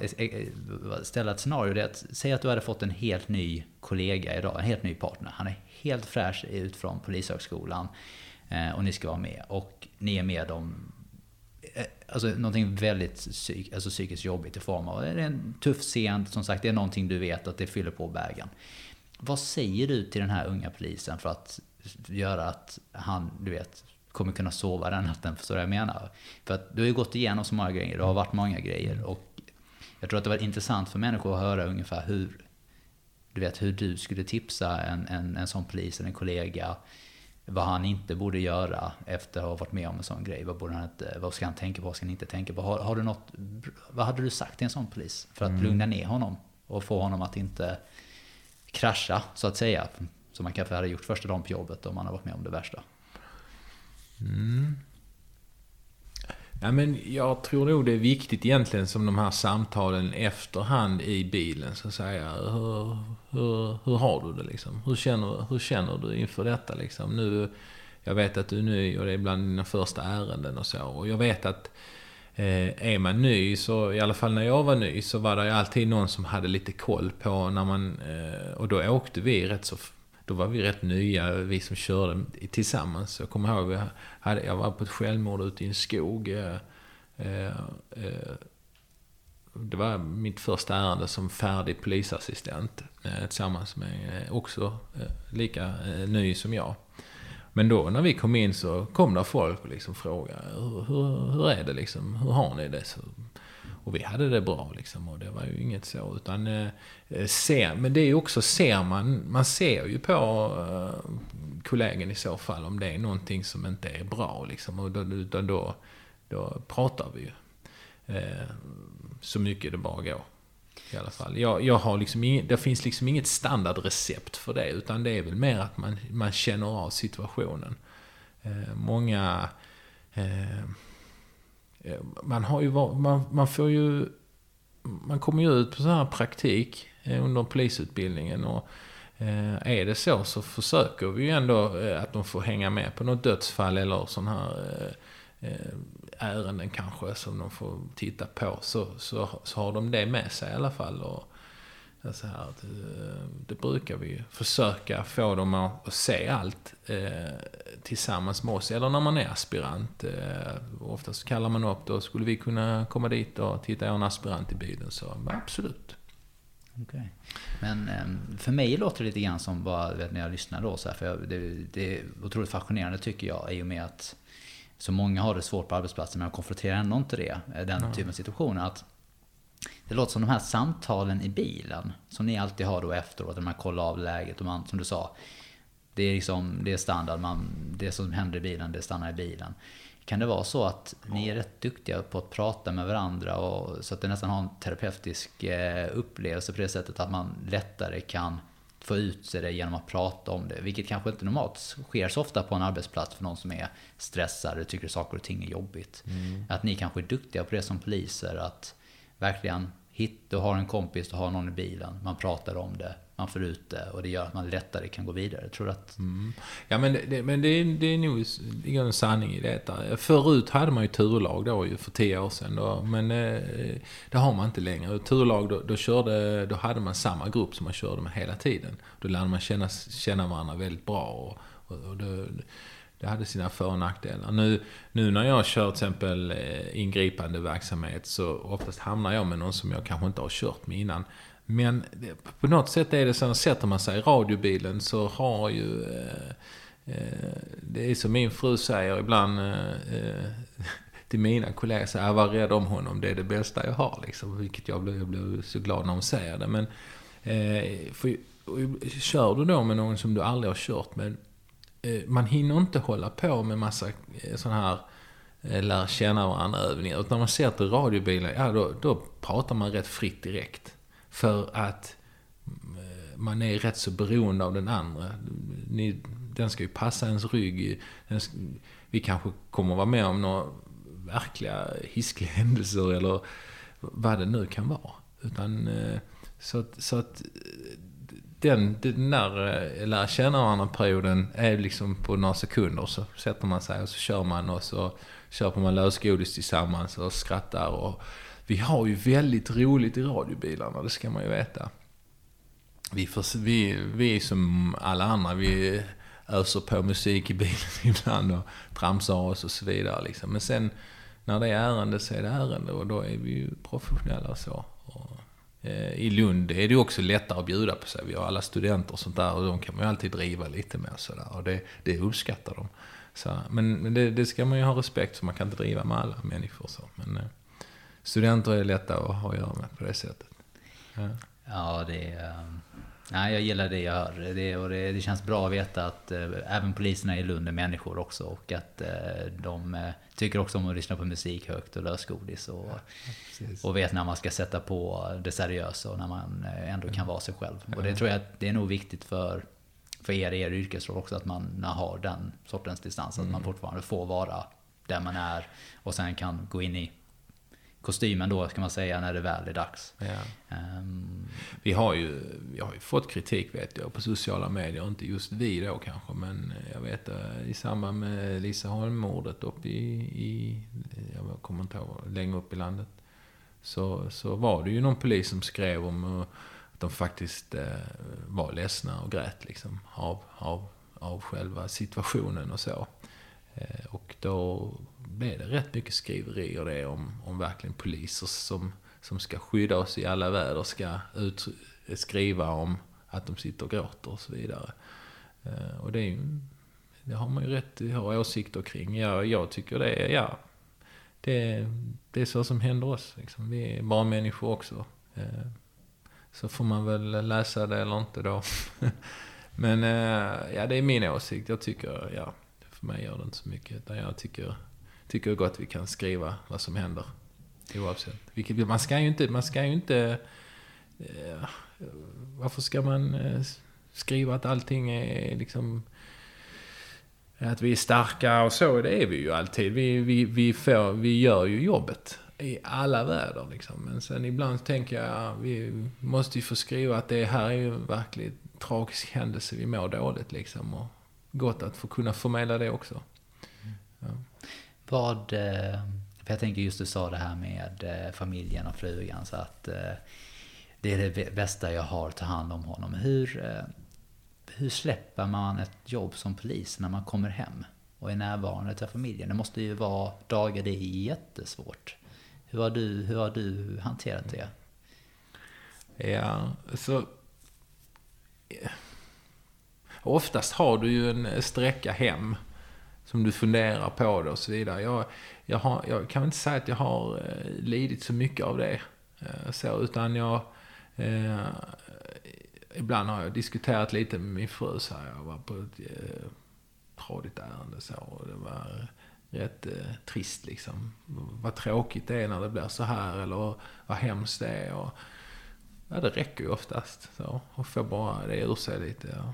ställa ett scenario. Det att, säg att du hade fått en helt ny kollega idag, en helt ny partner. Han är helt fräsch ut från Polishögskolan eh, och ni ska vara med. Och ni är med om eh, alltså, någonting väldigt psyk, alltså, psykiskt jobbigt i form av det är en tuff scen, som sagt det är någonting du vet att det fyller på bägaren. Vad säger du till den här unga polisen för att göra att han, du vet, kommer kunna sova den natten. Förstår du vad jag menar? För att du har ju gått igenom så många grejer, det har varit många grejer. Och jag tror att det var intressant för människor att höra ungefär hur, du vet, hur du skulle tipsa en, en, en sån polis eller en kollega vad han inte borde göra efter att ha varit med om en sån grej. Vad, borde han inte, vad ska han tänka på, vad ska han inte tänka på? Har, har du något, vad hade du sagt till en sån polis för att mm. lugna ner honom och få honom att inte krascha, så att säga? Som man kanske hade gjort första dagen på jobbet om man har varit med om det värsta. Mm. Ja, men jag tror nog det är viktigt egentligen som de här samtalen efterhand i bilen. Så att säga. Hur, hur, hur har du det liksom? Hur känner, hur känner du inför detta liksom? Nu, jag vet att du är ny och det är bland dina första ärenden och så. Och jag vet att eh, är man ny, så i alla fall när jag var ny, så var det alltid någon som hade lite koll på när man... Eh, och då åkte vi rätt så då var vi rätt nya, vi som körde tillsammans. Jag kommer ihåg, hade, jag var på ett självmord ute i en skog. Eh, eh, eh det var mitt första ärende som färdig polisassistent. Eh, tillsammans med eh, också lika ny som jag. Men då när vi kom in så kom det folk och liksom frågade hur, hur, hur är det liksom? Hur har ni det? Så och vi hade det bra liksom och det var ju inget så. Utan, eh, eh ser, men det är ju också, ser man, man ser ju på eh, kollegen i så fall om det är någonting som inte är bra liksom. Och då, utan då, då pratar vi ju. Eh, så mycket det bara går. I alla fall. Jag, jag har liksom ing, det finns liksom inget standardrecept för det. Utan det är väl mer att man, man känner av situationen. Eh, många Eh, Eh, man har ju man, man får ju, man kommer ju ut på sån här praktik eh, under polisutbildningen och eh, är det så så försöker vi ju ändå att de får hänga med på något dödsfall eller sån här ärenden kanske som de får titta på. Så, så, så har de det med sig i alla fall. Och, så här, det, det, brukar vi försöka få dem att se allt eh, tillsammans med oss. Eller när man är aspirant. Eh, oftast kallar man upp då, skulle vi kunna komma dit och titta, jag en aspirant i bilen? Så absolut. Okay. Men eh, för mig låter det lite grann som bara, vet, när jag lyssnar då, så här, för jag, det, det är otroligt fascinerande tycker jag, i och med att så många har det svårt på arbetsplatsen, men jag konfronterar ändå inte det, den ja. typen av situationer. Att det låter som de här samtalen i bilen, som ni alltid har då efteråt, när man kollar av läget och man, som du sa, det är liksom, det är standard, man, det som händer i bilen, det stannar i bilen. Kan det vara så att ni är rätt duktiga på att prata med varandra och, så att det nästan har en terapeutisk eh, upplevelse på det sättet att man lättare kan få ut sig det genom att prata om det. Vilket kanske inte normalt sker så ofta på en arbetsplats för någon som är stressad och tycker saker och ting är jobbigt. Mm. Att ni kanske är duktiga på det som poliser, att verkligen hit, du har en kompis, du har någon i bilen, man pratar om det, man får ut det och det gör att man lättare kan gå vidare. Tror du att... Mm. Ja men, det, men det, är, det är nog det en sanning i detta. Förut hade man ju turlag då ju för tio år sedan. Då, men eh, det har man inte längre. Turlag, då, då, körde, då hade man samma grupp som man körde med hela tiden. Då lärde man känna, känna varandra väldigt bra. Och, och, och då, det hade sina för och nackdelar. Nu, nu när jag kör till exempel eh, ingripande verksamhet så oftast hamnar jag med någon som jag kanske inte har kört med innan. Men på något sätt är det så att sätter man sig i radiobilen så har ju... Eh, eh det är som min fru säger ibland eh, eh (laughs) till mina kollegor, så här, var rädd om honom, det är det bästa jag har. Liksom, vilket jag blir, jag blev så glad när hon säger det. Men eh, för, kör du då med någon som du aldrig har kört med, Eh, man hinner inte hålla på med massa eh, sådana här eh, lär-känna-varandra-övningar. Utan när man ser till radiobilen, ja då, då pratar man rätt fritt direkt. För att eh, man är rätt så beroende av den andra. Ni, den ska ju passa ens rygg. Ska, vi kanske kommer vara med om några verkliga hiskliga (laughs) händelser eller vad det nu kan vara. Utan, så att, så att den, den där eh, lära känna varandra-perioden är liksom på några sekunder. Så sätter man sig och så kör man och så köper man lösgodis tillsammans och skrattar och vi har ju väldigt roligt i radiobilarna, det ska man ju veta. Vi, för, vi, vi som alla andra, vi öser på musik i bilen (laughs) ibland och tramsar oss och så vidare. Liksom. Men sen när det är ärende så är det ärende och då är vi ju professionella och så. Och, Eh, I Lund är det ju också lättare att bjuda på sig. Vi har alla studenter och sånt där och de kan man ju alltid driva lite med och sådär. Och det, det uppskattar de. Så, men det, det ska man ju ha respekt för, man kan inte driva med alla människor så. Men eh, studenter är lätta att ha att göra med på det sättet. Ja. Ja, det är... Ehm, Nej, jag gillar det jag hör. Det, och det, det känns bra att veta att eh, även poliserna i Lund är människor också. Och att eh, de eh, tycker också om att lyssna på musik högt och lösgodis. Och, Precis. och vet när man ska sätta på det seriösa och när man eh, ändå kan vara sig själv. Och det tror jag att det är nog viktigt för, för er i er yrkesroll också att man har den sortens distans. Att man fortfarande får vara där man är och sen kan gå in i kostymen då, ska man säga, när det väl är dags. Ja. Ehm, Vi har, ju, vi har ju fått kritik vet jag på sociala medier, inte just vi då kanske, men jag vet eh, i samband med Lisa Holm-mordet uppe i, i, jag kommer inte ihåg, längre upp i landet. Så, så var det ju någon polis som skrev om eh, att de faktiskt eh, var ledsna och grät liksom av, av, av själva situationen och så. Och då blev det rätt mycket skriverier det om, om verkligen poliser som, som ska skydda oss i alla väder ska ut, skriva om att de sitter och gråter och så vidare. Eh, och det är ju, det har man ju rätt att ha åsikter kring. Jag, jag tycker det är, ja, det, det är så som händer oss. Liksom. Vi är bara människor också. Eh, så får man väl läsa det eller inte då. (laughs) Men eh, ja, det är min åsikt. Jag tycker, ja, för mig gör det inte så mycket. Utan jag tycker, tycker gott vi kan skriva vad som händer. Oavsett. Vilket, man ska ju inte, man ska ju inte... Eh, varför ska man eh, skriva att allting är liksom... Att vi är starka och så, det är vi ju alltid. Vi, vi, vi, får, vi gör ju jobbet i alla väder liksom. Men sen ibland tänker jag, vi måste ju få skriva att det här är ju en verkligt tragisk händelse. Vi mår dåligt liksom. Och gott att få kunna förmedla det också. Vad, eh, för jag tänker just du sa det här med eh, familjen och frugan så att eh, det är det bästa jag har, ta hand om honom. Hur, hur släpper man ett jobb som polis när man kommer hem och är närvarande till familjen? Det måste ju vara dagar det är jättesvårt. Hur har du, hur har du hanterat det? Ja, så... Oftast har du ju en sträcka hem som du funderar på det och så vidare. Jag, jag, har, jag kan inte säga att jag har eh, lidit så mycket av det. Eh, så, utan jag... Eh, ibland har jag diskuterat lite med min fru. Så här, jag var på ett eh, tradigt ärende så, och det var rätt eh, trist liksom. Vad tråkigt det är när det blir så här eller vad hemskt det är. Och, ja, det räcker ju oftast. Så, och få bara det ur sig lite. Ja.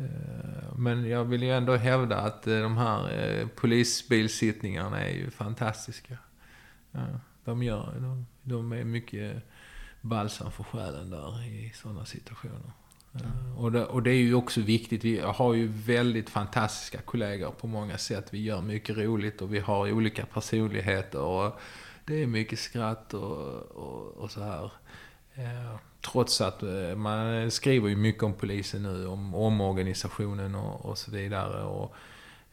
Eh, Men jag vill ju ändå hävda att eh, de här eh, polisbilsittningarna är ju fantastiska. Ja, de, gör, de, de är mycket balsam för själen där i sådana situationer. Ja, Och det, och det är ju också viktigt. Vi har ju väldigt fantastiska kollegor på många sätt. Vi gör mycket roligt och vi har olika personligheter. Och det är mycket skratt och, och, och så här. Eh, Trots att eh, man skriver ju mycket om polisen nu, om omorganisationen och, och så vidare. Och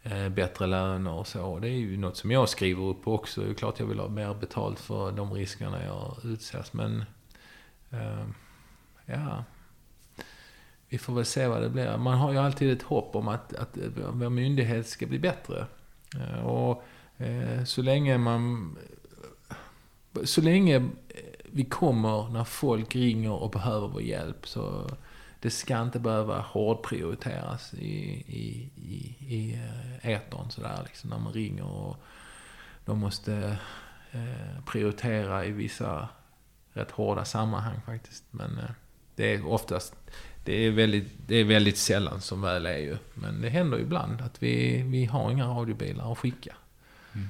eh, bättre löner och så. Det är ju något som jag skriver upp också. Det är klart jag vill ha mer betalt för de riskerna jag utsätts. Men eh, ja, vi får väl se vad det blir. Man har ju alltid ett hopp om att, att vår myndighet ska bli bättre. Eh, Och eh, så länge man... Så länge vi kommer när folk ringer och behöver vår hjälp så det ska inte behöva hårdprioriteras i, i, i, i eh, etern sådär liksom när man ringer och de måste eh, prioritera i vissa rätt hårda sammanhang faktiskt. Men eh, det är oftast, det är, väldigt, det är väldigt sällan som väl är ju. Men det händer ibland att vi, vi har inga radiobilar att skicka. Mm.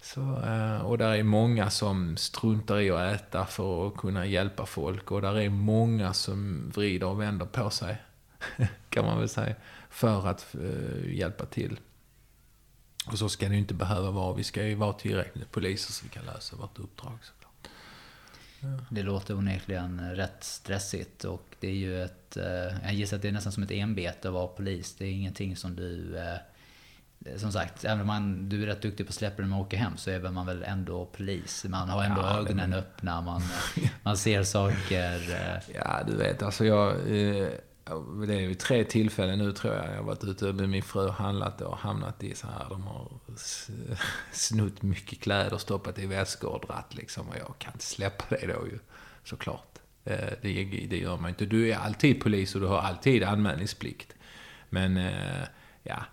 Så, eh, och där är många som struntar i att äta för att kunna hjälpa folk. Och där är många som vrider och vänder på sig, (laughs) kan man väl säga, för att eh, hjälpa till. Och så ska det ju inte behöva vara. Vi ska ju vara tillräckligt med poliser så vi kan lösa vårt uppdrag. såklart. Det låter onekligen rätt stressigt och det är ju ett... Eh, jag gissar att det är nästan som ett enbete att vara polis. Det är ingenting som du eh, Som sagt, även om man, du är rätt duktig på att släppa när man åker hem så är man väl ändå polis. Man har ändå Ja, ögonen men- öppna, man, man ser saker. eh, Ja, du vet, alltså jag... Eh, det är vid tre tillfällen nu tror jag. Jag har varit ute med min fru och handlat och hamnat i så här. De har snott mycket kläder, stoppat i väskor och dratt liksom. Och jag kan inte släppa det då ju, såklart. Det, det gör man inte. Du är alltid polis och du har alltid anmälningsplikt. Men, ja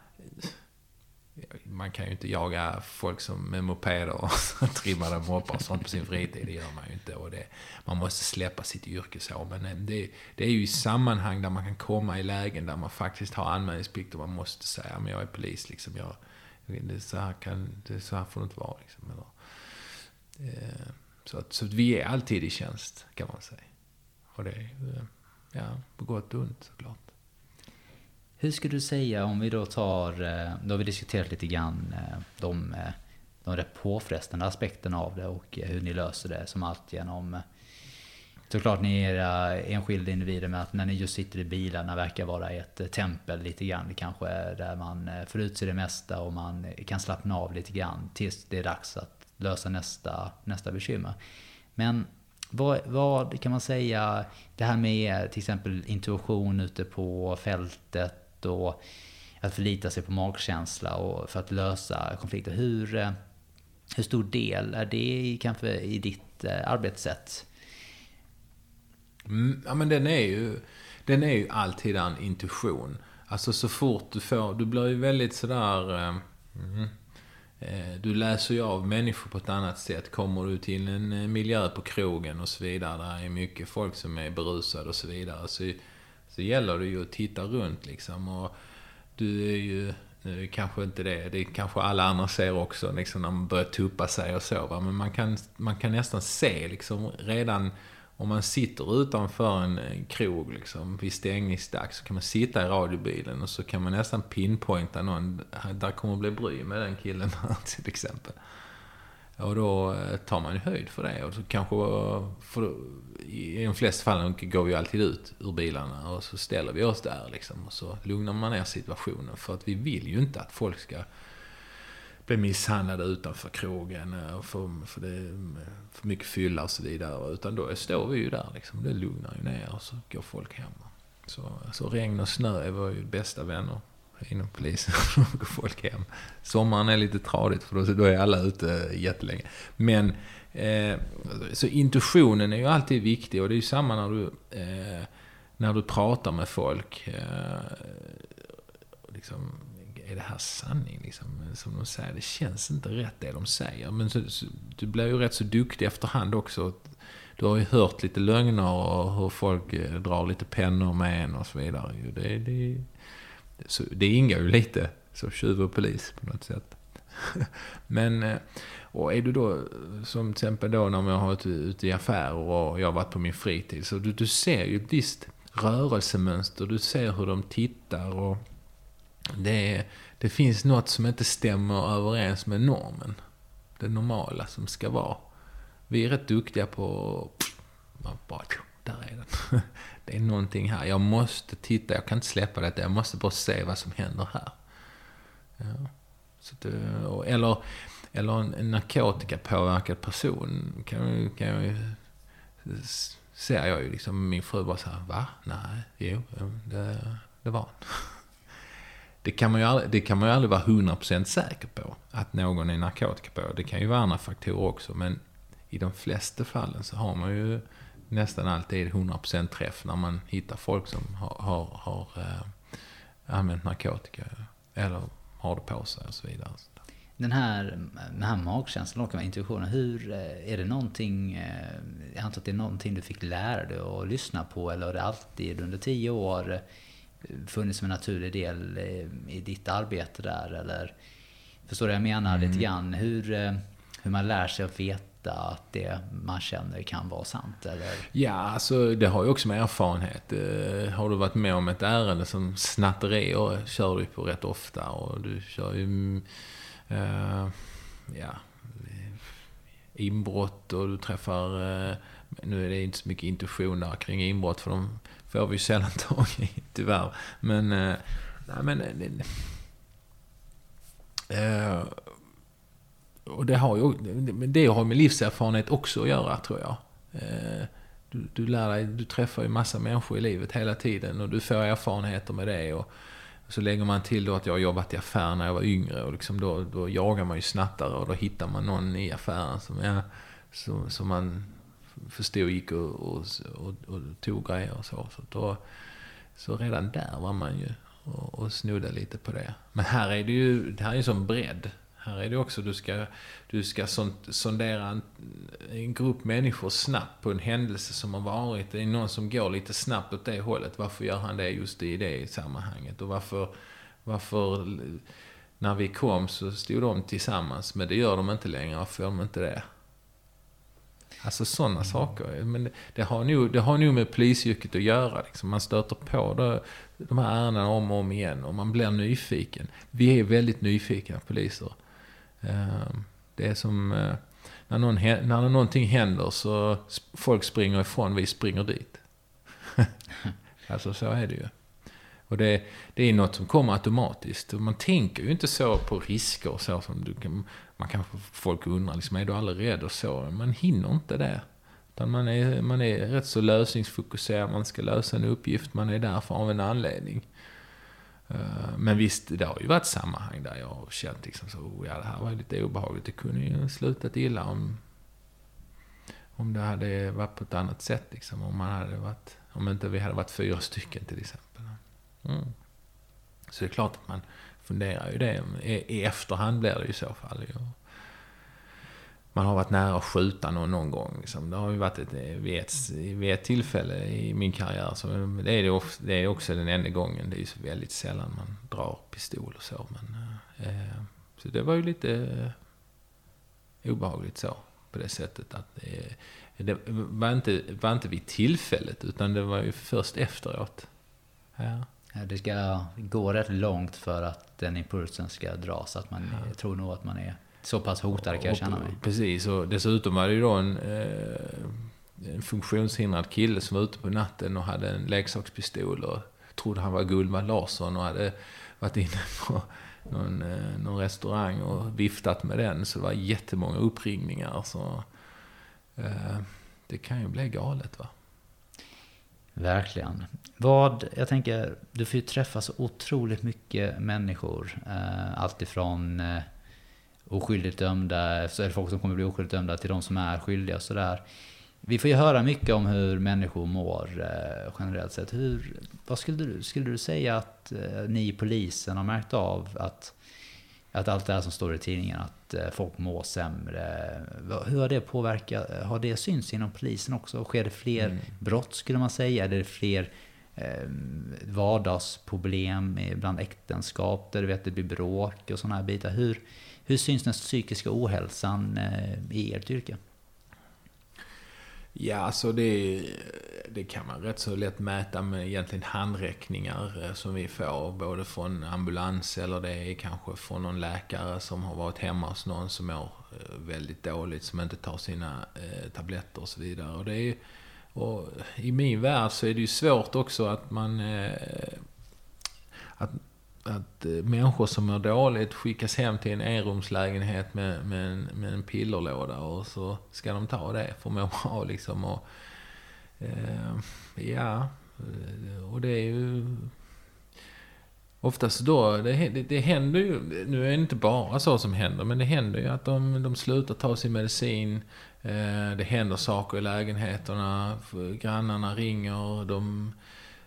man kan ju inte jaga folk som med mopeder och (laughs) trimmade moppar och sånt på sin fritid. Det gör man ju inte. Och det, man måste släppa sitt yrke så. Men eh, det, det är ju i sammanhang där man kan komma i lägen där man faktiskt har anmälningsplikt och man måste säga men jag är polis. Liksom, jag, det, så här kan, det, så här får det inte vara. Liksom, eller, eh, så, att, så att vi är alltid i tjänst, kan man säga. Och det är ja, på gott och ont såklart. Hur skulle du säga om vi då tar, eh, då har vi diskuterat lite grann eh, de, eh, de rätt påfrestande aspekterna av det och hur ni löser det som allt genom Såklart ni är era enskilda individer med att när ni just sitter i bilarna verkar vara ett tempel lite grann kanske där man får ut sig det mesta och man kan slappna av lite grann tills det är dags att lösa nästa, nästa bekymmer. Men vad, vad kan man säga, det här med till exempel intuition ute på fältet och att förlita sig på magkänsla och för att lösa konflikter. Hur, eh, hur stor del är det kanske i ditt eh, arbetssätt? Mm, ja men den är ju, den är ju alltid en intuition. Alltså så fort du får, du blir ju väldigt sådär... Eh, mm, eh, du läser ju av människor på ett annat sätt. Kommer du till en miljö på krogen och så vidare, där är mycket folk som är berusade och så vidare. Så så gäller det ju att titta runt liksom. Och du är ju, nu kanske inte det, det kanske alla andra ser också, liksom när man börjar tuppa sig och så. Va? Men man kan, man kan nästan se liksom redan om man sitter utanför en krog liksom, vid stängningsdags så kan man sitta i radiobilen och så kan man nästan pinpointa någon. Där kommer att bli bry med den killen (laughs) till exempel. Och då eh, tar man ju höjd för det. Och så kanske, för i de flesta fallen går vi alltid ut ur bilarna och så ställer vi oss där liksom. Och så lugnar man ner situationen. För att vi vill ju inte att folk ska bli misshandlade utanför krogen eh, och för, det, eh, för mycket fylla och så vidare. Utan då står vi ju där liksom. Det lugnar ju ner och så går folk hem. Så, så regn och snö är våra bästa vänner inom polisen. (laughs) Då går folk hem. Sommaren är lite tradigt för då, då är alla ute jättelänge. Men eh, så intuitionen är ju alltid viktig och det är ju samma när du, eh, när du pratar med folk. Eh, liksom, är det här sanning? Liksom, som de säger, det känns inte rätt det de säger. Men så, så, du blir ju rätt så duktig efterhand också. Du har ju hört lite lögner och hur folk eh, drar lite pennor med en och så vidare. Det, det, så det ingår ju lite så tjuv och polis på något sätt. (laughs) Men, eh, och är du då, som till exempel då när jag har varit ute i affärer och jag har varit på min fritid, så du, du ser ju ett visst rörelsemönster, du ser hur de tittar och det, det finns något som inte stämmer överens med normen. Det normala som ska vara. Vi är rätt duktiga på att bara, där är den. det är någonting här. Jag måste titta, jag kan inte släppa detta. Jag måste bara se vad som händer här. Ja. Så det, eh, eller, eller en narkotikapåverkad person kan, kan jag ju, ser jag ju liksom min fru bara så här, va? Nej, jo, det, det var han. (laughs) Det kan, man ju aldrig, det kan man ju aldrig vara 100% säker på, att någon är narkotikapåverkad. Det kan ju vara andra faktorer också, men i de flesta fallen så har man ju nästan alltid 100% träff när man hittar folk som har, har, har äh, använt narkotika eller har det på sig och så vidare. Den här, den här magkänslan och intuitionen, hur, eh, är det någonting, eh, jag antar att det är någonting du fick lära dig att lyssna på eller har det alltid under tio år funnits som en naturlig del i ditt arbete där eller? Förstår du vad jag menar mm. lite grann? Hur, hur man lär sig att veta veta att det man känner kan vara sant? Eller? Ja, alltså det har ju också med erfarenhet. Eh, har du varit med om ett ärende som snatterier kör du på rätt ofta och du kör ju... Uh, ja, inbrott och du träffar... Uh, nu är det inte så mycket intuitioner kring inbrott för de får vi ju sällan (laughs) tag i, tyvärr. Men... Uh, nej, men... Uh, och det har ju det har med livserfarenhet också att göra, tror jag. Eh, du, du lär dig, du träffar ju massa människor i livet hela tiden och du får erfarenheter med det. Och, så lägger man till då att jag har jobbat i affär när jag var yngre och liksom då, då jagar man ju snattare och då hittar man någon i affären som, ja, som, som man förstod gick och, och, och, och tog grejer och så. Så, då, så redan där var man ju och, och snudda lite på det. Men här är det ju, det här är ju som bredd. Här är det också, du ska, du ska sondera en, en grupp människor snabbt på en händelse som har varit. Det är någon som går lite snabbt åt det hållet. Varför gör han det just i det sammanhanget? Och varför, varför när vi kom så stod de tillsammans, men det gör de inte längre. Varför gör de inte det? Alltså sådana mm. saker. Men det har, nog, det har nog med polisyrket att göra. Liksom. Man stöter på det, de här ärendena om och om igen och man blir nyfiken. Vi är väldigt nyfikna poliser. Eh, det är som eh, när, någon, när någonting händer så folk springer ifrån, vi springer dit. (laughs) alltså så är det ju. Och det, det är något som kommer automatiskt. Man tänker ju inte så på risker och så som du kan, man kan, folk undrar, liksom, är du aldrig rädd och så? Man hinner inte det. Utan man är, man är rätt så lösningsfokuserad, man ska lösa en uppgift, man är där för av en anledning. Eh, men visst, det har ju varit sammanhang där jag har känt liksom så, oh, ja det här var lite obehagligt. Det kunde ju slutat illa om, om det hade varit på ett annat sätt liksom. Om man hade varit, om inte vi hade varit fyra stycken till exempel. Mm. Så det är klart att man funderar ju det. I, efterhand blir det ju i så fall. Ju. Man har varit nära att skjuta någon, någon gång. Liksom. Det har ju varit ett, vid, ett, vid ett tillfälle i min karriär. Så det, är det, ofta, det är också den enda gången. Det är ju så väldigt sällan man drar pistol och så. Men, eh, så det var ju lite eh, obehagligt så. På det sättet att eh, det var inte, var inte vid tillfället utan det var ju först efteråt. Ja. Det ska gå rätt långt för att den impulsen ska dras. Att man ja. tror nog att man är så pass hotad kan jag känna mig. Precis, och dessutom var det ju då en, eh, en funktionshindrad kille som var ute på natten och hade en leksakspistol och trodde han var Gullmar Larsson och hade varit inne på någon, eh, någon restaurang och viftat med den. Så det var jättemånga uppringningar. Så, eh, det kan ju bli galet va. Verkligen. Vad, jag tänker, du får ju träffa så otroligt mycket människor. Eh, Alltifrån eh, oskyldigt dömda, det folk som kommer bli oskyldigt dömda, till de som är skyldiga och sådär. Vi får ju höra mycket om hur människor mår eh, generellt sett. Hur, vad skulle du, skulle du säga att eh, ni i polisen har märkt av att, att allt det här som står i tidningen, att eh, folk mår sämre. Hur har det påverkat? Har det synts inom polisen också? Sker det fler mm. brott skulle man säga? Är det fler eh, vardagsproblem bland äktenskap där du vet det blir bråk och sådana här bitar? Hur, hur syns den psykiska ohälsan eh, i ert yrke? Ja, alltså det, det kan man rätt så lätt mäta med egentligen handräckningar eh, som vi får. Både från ambulans eller det är kanske från någon läkare som har varit hemma hos någon som mår eh, väldigt dåligt, som inte tar sina tabletter och så vidare. Och det är, och I min värld så är det ju svårt också att man... Att att eh, människor som mår dåligt skickas hem till en enrumslägenhet med, med, en, med en pillerlåda och så ska de ta det för att må (laughs) bra liksom. Och, eh, ja, eh, och det är ju... Oftast då, det, det, det, händer ju, nu är det inte bara så som händer, men det händer ju att de, de slutar ta sin medicin. Eh, det händer saker i lägenheterna, grannarna ringer, de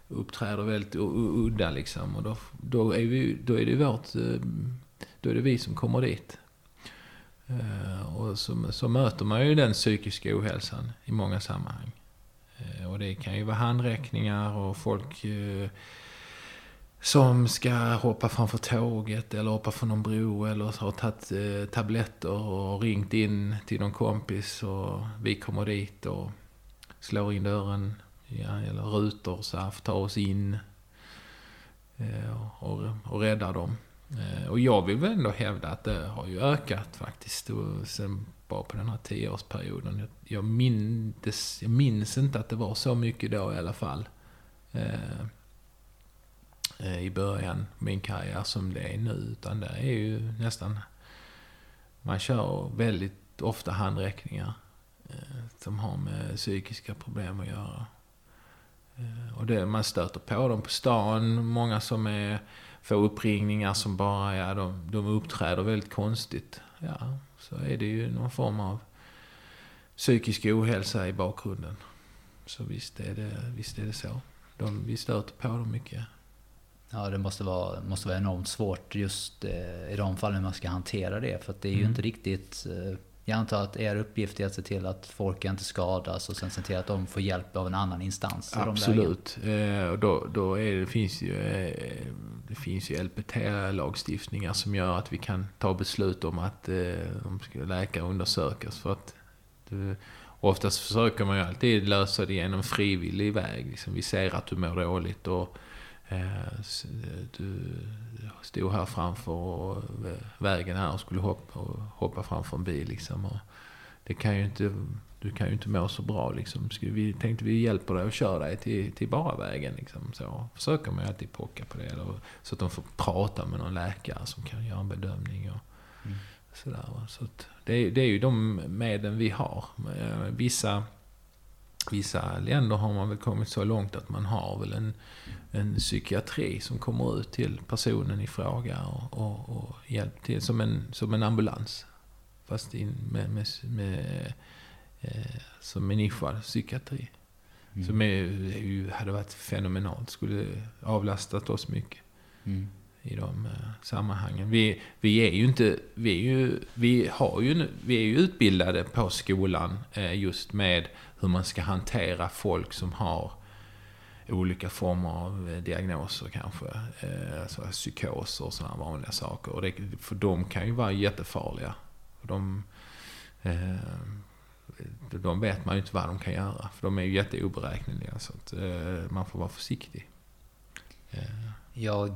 uppträder väldigt udda liksom. Och då, då, är, vi, då är det vårt, eh, då är det vi som kommer dit. Eh, och så, så möter man ju den psykiska ohälsan i många sammanhang. Eh, och det kan ju vara handräckningar och folk som ska hoppa framför tåget eller hoppa från någon bro eller har tagit tabletter och ringt in till någon kompis och vi kommer dit och slår in dörren ja, eller rutor så här, ta oss in eh, och, och rädda dem. Eh, och jag vill väl ändå hävda att det har ju ökat faktiskt. Och sen bara på den här tioårsperioden. Jag, jag, minns, jag minns inte att det var så mycket då i alla fall. Eh, eh, I början, min karriär, som det är nu. Utan det är ju nästan... Man kör väldigt ofta handräckningar. Eh, som har med psykiska problem att göra. Eh, och det, man stöter på dem på stan. Många som är, får uppringningar som bara, ja, de, de uppträder väldigt konstigt. Ja, så är det ju någon form av psykisk ohälsa i bakgrunden. Så visst är det, visst är det så. De, vi stöter på dem mycket. Ja, det måste vara, måste vara enormt svårt just eh, i de fallen man ska hantera det. För det är ju mm. inte riktigt... Eh, jag antar att er uppgift är att se till att folk inte skadas och sen se till att de får hjälp av en annan instans. Absolut. Eh, och då, då det, finns ju, eh, det finns ju LPT-lagstiftningar som gör att vi kan ta beslut om att eh, de ska läkare undersökas. För att det, oftast försöker man ju alltid lösa det genom frivillig väg. Liksom vi ser att du mår dåligt och Eh, du stod här framför vägen här och skulle hoppa, hoppa framför en bil. Liksom. Och det kan ju inte, du kan ju inte må så bra. Liksom. Vi tänkte vi hjälper dig och kör dig till, till bara vägen. Liksom. Så försöker man ju alltid pocka på det. Eller, så att de får prata med någon läkare som kan göra en bedömning. Och, mm. sådär, så det, det är ju de medel vi har. Eh, vissa vissa länder har man väl kommit så långt att man har väl en, en psykiatri som kommer ut till personen i fråga och, och, och hjälper till som en, som en ambulans. Fast in med, med, med eh, som nischad psykiatri. Mm. Som är, är, hade varit fenomenalt. Skulle avlastat oss mycket. Mm. I de uh, sammanhangen. Vi, vi är ju inte, vi är ju, vi har ju, vi är ju utbildade på skolan uh, just med hur man ska hantera folk som har olika former av eh, diagnoser kanske. Eh, alltså psykoser och sådana vanliga saker. Och det, för de kan ju vara jättefarliga. De, eh, de vet man ju inte vad de kan göra. För de är ju jätteoberäkneliga. Så att man får vara försiktig. Jag...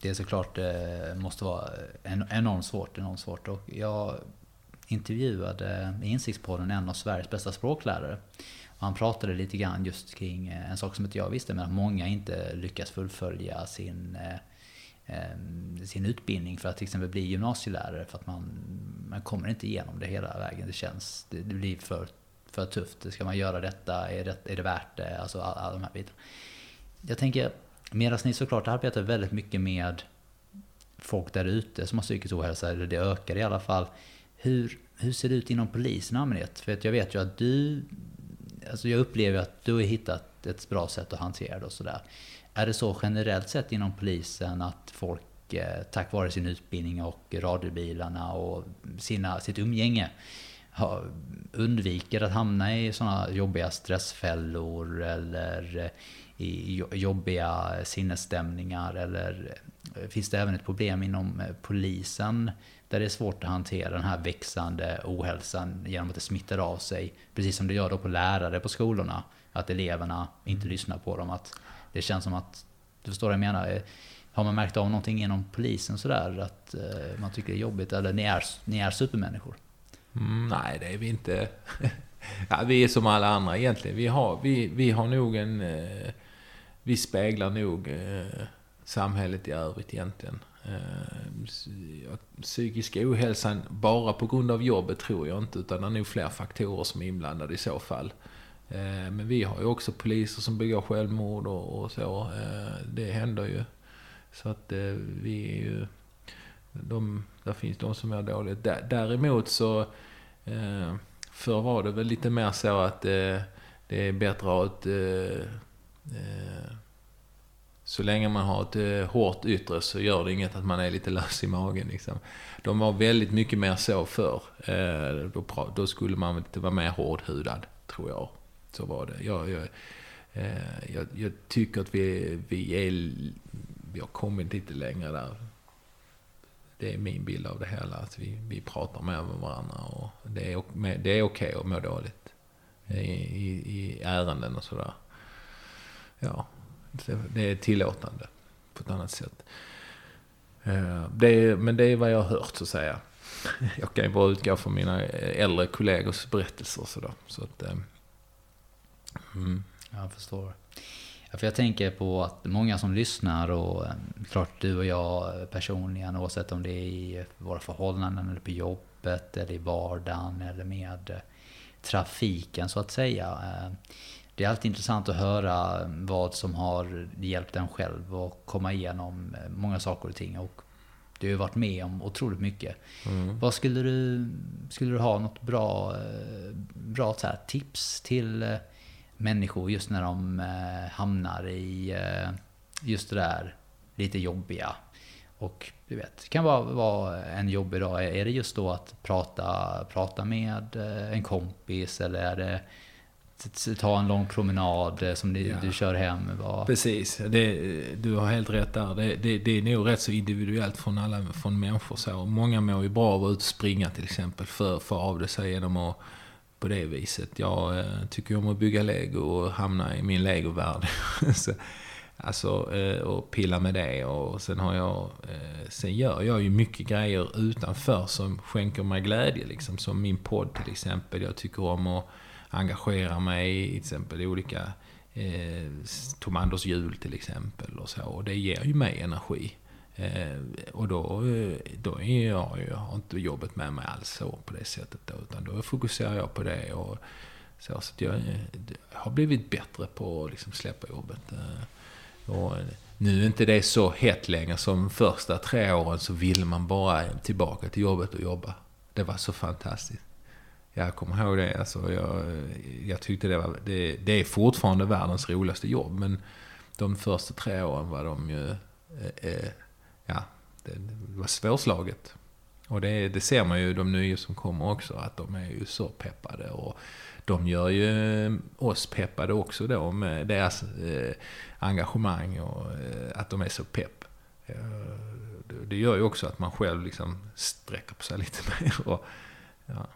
Det är såklart det måste vara enormt svårt. Enormt svårt. Och jag intervjuade i Insiktspodden en av Sveriges bästa språklärare. Och han pratade lite grann just kring eh, en sak som inte jag visste, men att många inte lyckas fullfölja sin, eh, eh, sin utbildning för att till exempel bli gymnasielärare. För att man, man kommer inte igenom det hela vägen. Det känns, det, det blir för, för tufft. Ska man göra detta? Är det, är det värt det? Alltså alla all de här bitarna. Jag tänker, medan ni såklart arbetar väldigt mycket med folk där ute som har psykisk ohälsa, eller det ökar i alla fall. Hur, hur ser det ut inom polisen i allmänhet? För att jag vet ju att du... Alltså jag upplever att du har hittat ett bra sätt att hantera det och sådär. Är det så generellt sett inom polisen att folk eh, tack vare sin utbildning och radiobilarna och sina, sitt umgänge undviker att hamna i sådana jobbiga stressfällor eller eh, i jobbiga sinnesstämningar? Eller eh, finns det även ett problem inom polisen där det är svårt att hantera den här växande ohälsan genom att det smittar av sig. Precis som det gör då på lärare på skolorna. Att eleverna inte mm. lyssnar på dem. Att det känns som att, du förstår vad jag menar? Eh, har man märkt av någonting inom polisen sådär? Att eh, man tycker det är jobbigt? Eller ni är, ni är supermänniskor? Mm, nej, det är vi inte. (laughs) ja, vi är som alla andra egentligen. Vi har, vi, vi har nog en... Eh, vi speglar nog eh, samhället i övrigt egentligen. Eh, psykiska ohälsan bara på grund av jobbet tror jag inte, utan det är nog fler faktorer som är inblandade i så fall. Eh, men vi har ju också poliser som begår självmord och, så. Eh, det händer ju. Så att vi är ju... De, där finns de som mår dåligt. Däremot så... Förr var det väl lite mer så att det är bättre att ha ett så länge man har ett eh, hårt yttre så gör det inget att man är lite lös i magen. Liksom. De var väldigt mycket mer så förr. Eh, då, skulle man inte vara mer hårdhudad, tror jag. Så var det. Jag, jag, eh, jag, jag, tycker att vi, vi, är, vi har kommit lite längre där. Det är min bild av det hela. Att vi, vi pratar mer med varandra och det är, det är okej okay att må dåligt. I, i, i ärenden och sådär. Ja, det är tillåtande på ett annat sätt. Eh, det är, men det är vad jag har hört så att säga. (laughs) Jag kan ju bara utgå från mina äldre kollegors berättelser och då, Så att, eh, mm. Jag förstår. Ja, för jag tänker på att många som lyssnar och eh, klart du och jag personligen oavsett om det är i våra förhållanden eller på jobbet eller i vardagen eller med trafiken så att säga. Det är alltid intressant att höra vad som har hjälpt en själv att komma igenom eh, många saker och ting. Och du har varit med om otroligt mycket. Mm. Vad skulle du, skulle du ha något bra, eh, bra här, tips till eh, människor just när de hamnar i just det där lite jobbiga? Och du vet, det kan vara, vara en jobbig dag. Är det just då att prata, prata med en kompis eller är det ta en lång promenad eh, som du, ja. du kör hem. Var... Precis, det, du har helt rätt där. Det, det, det, är nog rätt så individuellt från alla från människor. Så. Många mår ju bra av att springa till exempel, för, för av det sig genom att på det viset. Jag eh, tycker om att bygga lego och hamna i min legovärld. (laughs) alltså, eh, och pilla med det. Och sen har jag, eh, sen gör jag ju mycket grejer utanför som skänker mig glädje. Liksom, som min podd till exempel. Jag tycker om att engagera mig i till exempel i olika eh, Tom Anders jul till exempel och så. Och det ger ju mig energi. Eh, och då, eh, då är jag, ju, har inte jobbet med mig alls så på det sättet då, utan då fokuserar jag på det. Och, så, så jag, jag har blivit bättre på att liksom släppa jobbet. Eh, och nu är inte det så hett längre som första tre åren så ville man bara tillbaka till jobbet och jobba. Det var så fantastiskt. Jag kommer ihåg det. Alltså, jag, jag tyckte det var... Det, det, är fortfarande världens roligaste jobb. Men de första tre åren var de ju... Eh, eh, ja, det, det, var svårslaget. Och det, det ser man ju de nya som kommer också. Att de är ju så peppade. Och de gör ju oss peppade också då med deras eh, engagemang och eh, att de är så pepp. Eh, det gör ju också att man själv liksom sträcker på sig lite (laughs) mer. Och, ja.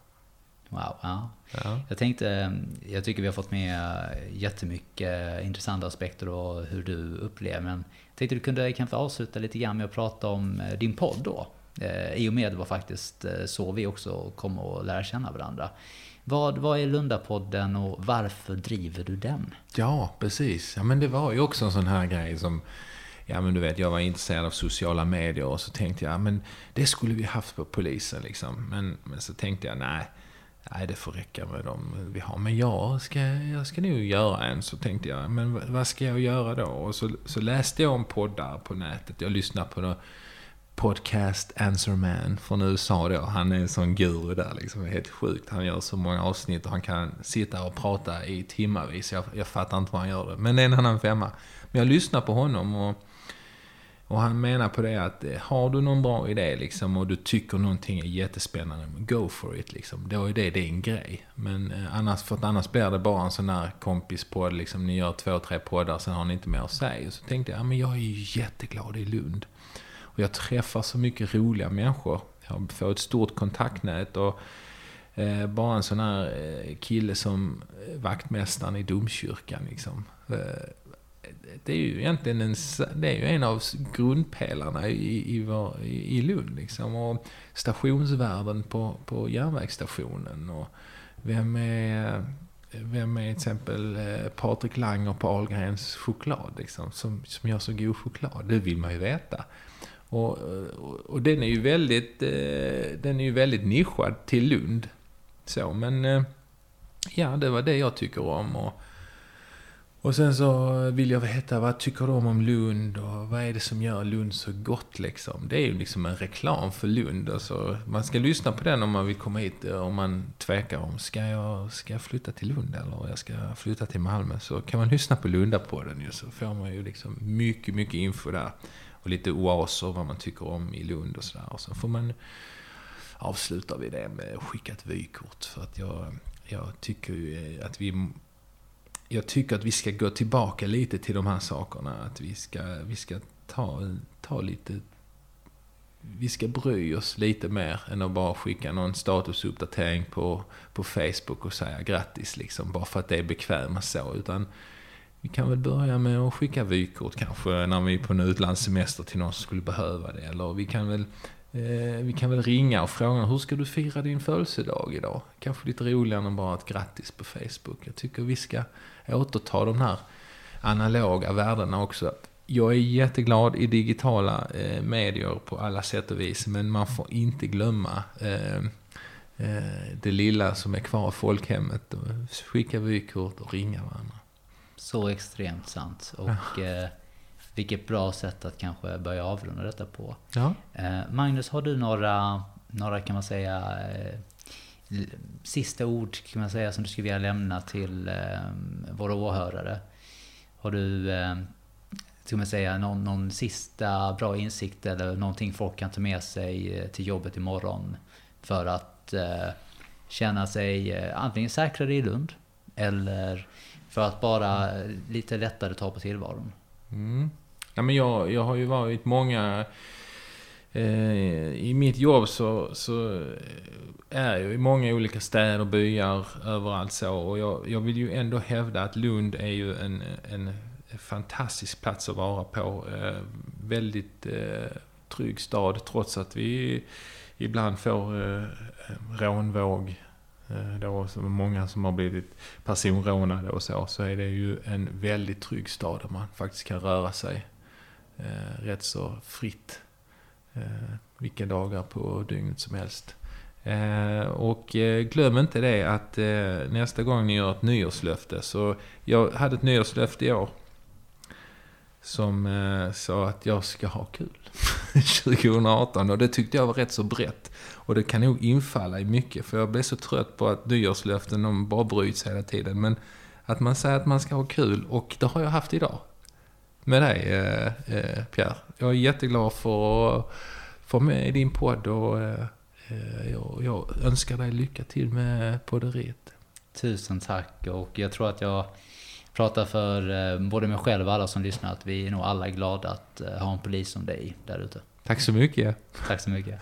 Wow, ja. ja. Jag tänkte, jag tycker vi har fått med jättemycket intressanta aspekter och hur du upplever. Men jag tänkte du kunde kanske avsluta lite grann med att prata om eh, din podd då. Eh, I och med det var faktiskt eh, så vi också kom att lära känna varandra. Vad, vad är Lundapodden och varför driver du den? Ja, precis. Ja, men det var ju också en sån här grej som ja men du vet, jag var intresserad av sociala medier och så tänkte jag, men det skulle vi haft på polisen liksom. Men, men så tänkte jag, nej, Nej, det får räcka med dem vi har. Men jag ska, jag ska nog göra en. Så tänkte jag, men vad ska jag göra då? Och så, så läste jag om poddar på nätet. Jag lyssnade på någon podcast Answer Man från USA då. Han är en sån guru där liksom. Helt sjukt. Han gör så många avsnitt och han kan sitta och prata i timmarvis. Jag, jag fattar inte vad han gör det. Men det är en annan femma. Men jag lyssnar på honom och och han menar på det att eh, har du någon bra idé liksom och du tycker någonting är jättespännande, go for it liksom. Då är det din grej. Men eh, annars, för att annars blir det bara en sån här kompispodd liksom. Ni gör två, tre poddar, sen har ni inte mer att säga. Och så tänkte jag, ja men jag är ju jätteglad i Lund. Och jag träffar så mycket roliga människor. Jag får ett stort kontaktnät och eh, bara en sån här eh, kille som vaktmästaren i domkyrkan liksom. Eh, det är ju egentligen en, det är ju en av grundpelarna i, i, vår, i Lund. Liksom. Och stationsvärden på, på järnvägsstationen. Och vem är, vem är till exempel eh, Patrik Langer på Ahlgrens choklad? Liksom, som, som gör så god choklad? Det vill man ju veta. Och, och, och den är ju väldigt, eh, den är ju väldigt nischad till Lund. Så, men ja, det var det jag tycker om. Och, och sen så vill jag veta, vad tycker de om Lund och vad är det som gör Lund så gott liksom? Det är ju liksom en reklam för Lund. Alltså, man ska lyssna på den om man vill komma hit, eh, om man tvekar om, ska jag, ska jag flytta till Lund eller jag ska flytta till Malmö? Så kan man lyssna på Lunda på den ju, så får man ju liksom mycket, mycket info där. Och lite oaser, vad man tycker om i Lund och sådär. Och så får man avsluta vi det med att skicka ett vykort. För att jag, jag tycker ju eh, att vi jag tycker att vi ska gå tillbaka lite till de här sakerna. Att vi ska, vi ska ta, ta lite... Vi ska bry oss lite mer än att bara skicka någon statusuppdatering på, på Facebook och säga grattis liksom. Bara för att det är bekvämast så. Utan vi kan väl börja med att skicka vykort kanske när vi är på en utlandssemester till någon som skulle behöva det. Eller vi kan väl Eh, vi kan väl ringa och fråga hur ska du fira din födelsedag idag? Kanske lite roligare än bara ett grattis på Facebook. Jag tycker vi ska återta de här analoga värdena också. Jag är jätteglad i digitala eh, medier på alla sätt och vis, men man får inte glömma eh, eh, det lilla som är kvar av folkhemmet. Skicka vykort och ringa varandra. Så extremt sant. Och eh, vilket bra sätt att kanske börja avrunda detta på. Ja. Eh, Magnus, har du några, några kan man säga, eh, sista ord kan man säga som du skulle vilja lämna till eh, våra åhörare? Har du, eh, ska man säga, någon, någon sista bra insikt eller någonting folk kan ta med sig eh, till jobbet imorgon för att eh, känna sig eh, antingen säkrare i Lund eller för att bara eh, lite lättare ta på tillvaron? Mm. Ja, men jag, jag har ju varit många... Eh, I mitt jobb så, så är jag i många olika städer, byar, överallt så. Och jag, jag vill ju ändå hävda att Lund är ju en, en fantastisk plats att vara på. Eh, väldigt eh, trygg stad trots att vi ibland får eh, rånvåg. Eh, då, som är många som har blivit personrånade och så. Så är det ju en väldigt trygg stad där man faktiskt kan röra sig eh, rätt så fritt. Eh, vilka dagar på dygnet som helst. Eh, och eh, glöm inte det att eh, nästa gång ni gör ett nyårslöfte så jag hade ett nyårslöfte i år. Som eh, sa att jag ska ha kul (laughs) 2018 och det tyckte jag var rätt så brett. Och det kan nog infalla i mycket för jag blev så trött på att nyårslöften de bara bryts hela tiden. Men att man säger att man ska ha kul och det har jag haft idag. Med dig eh, eh, Pierre. Jag är jätteglad för att få med i din podd och eh, jag, jag önskar dig lycka till med podderiet. Tusen tack och jag tror att jag pratar för eh, både mig själv och alla som lyssnar att vi är nog alla glada att eh, ha en polis som dig där ute. Tack så mycket. Tack så mycket.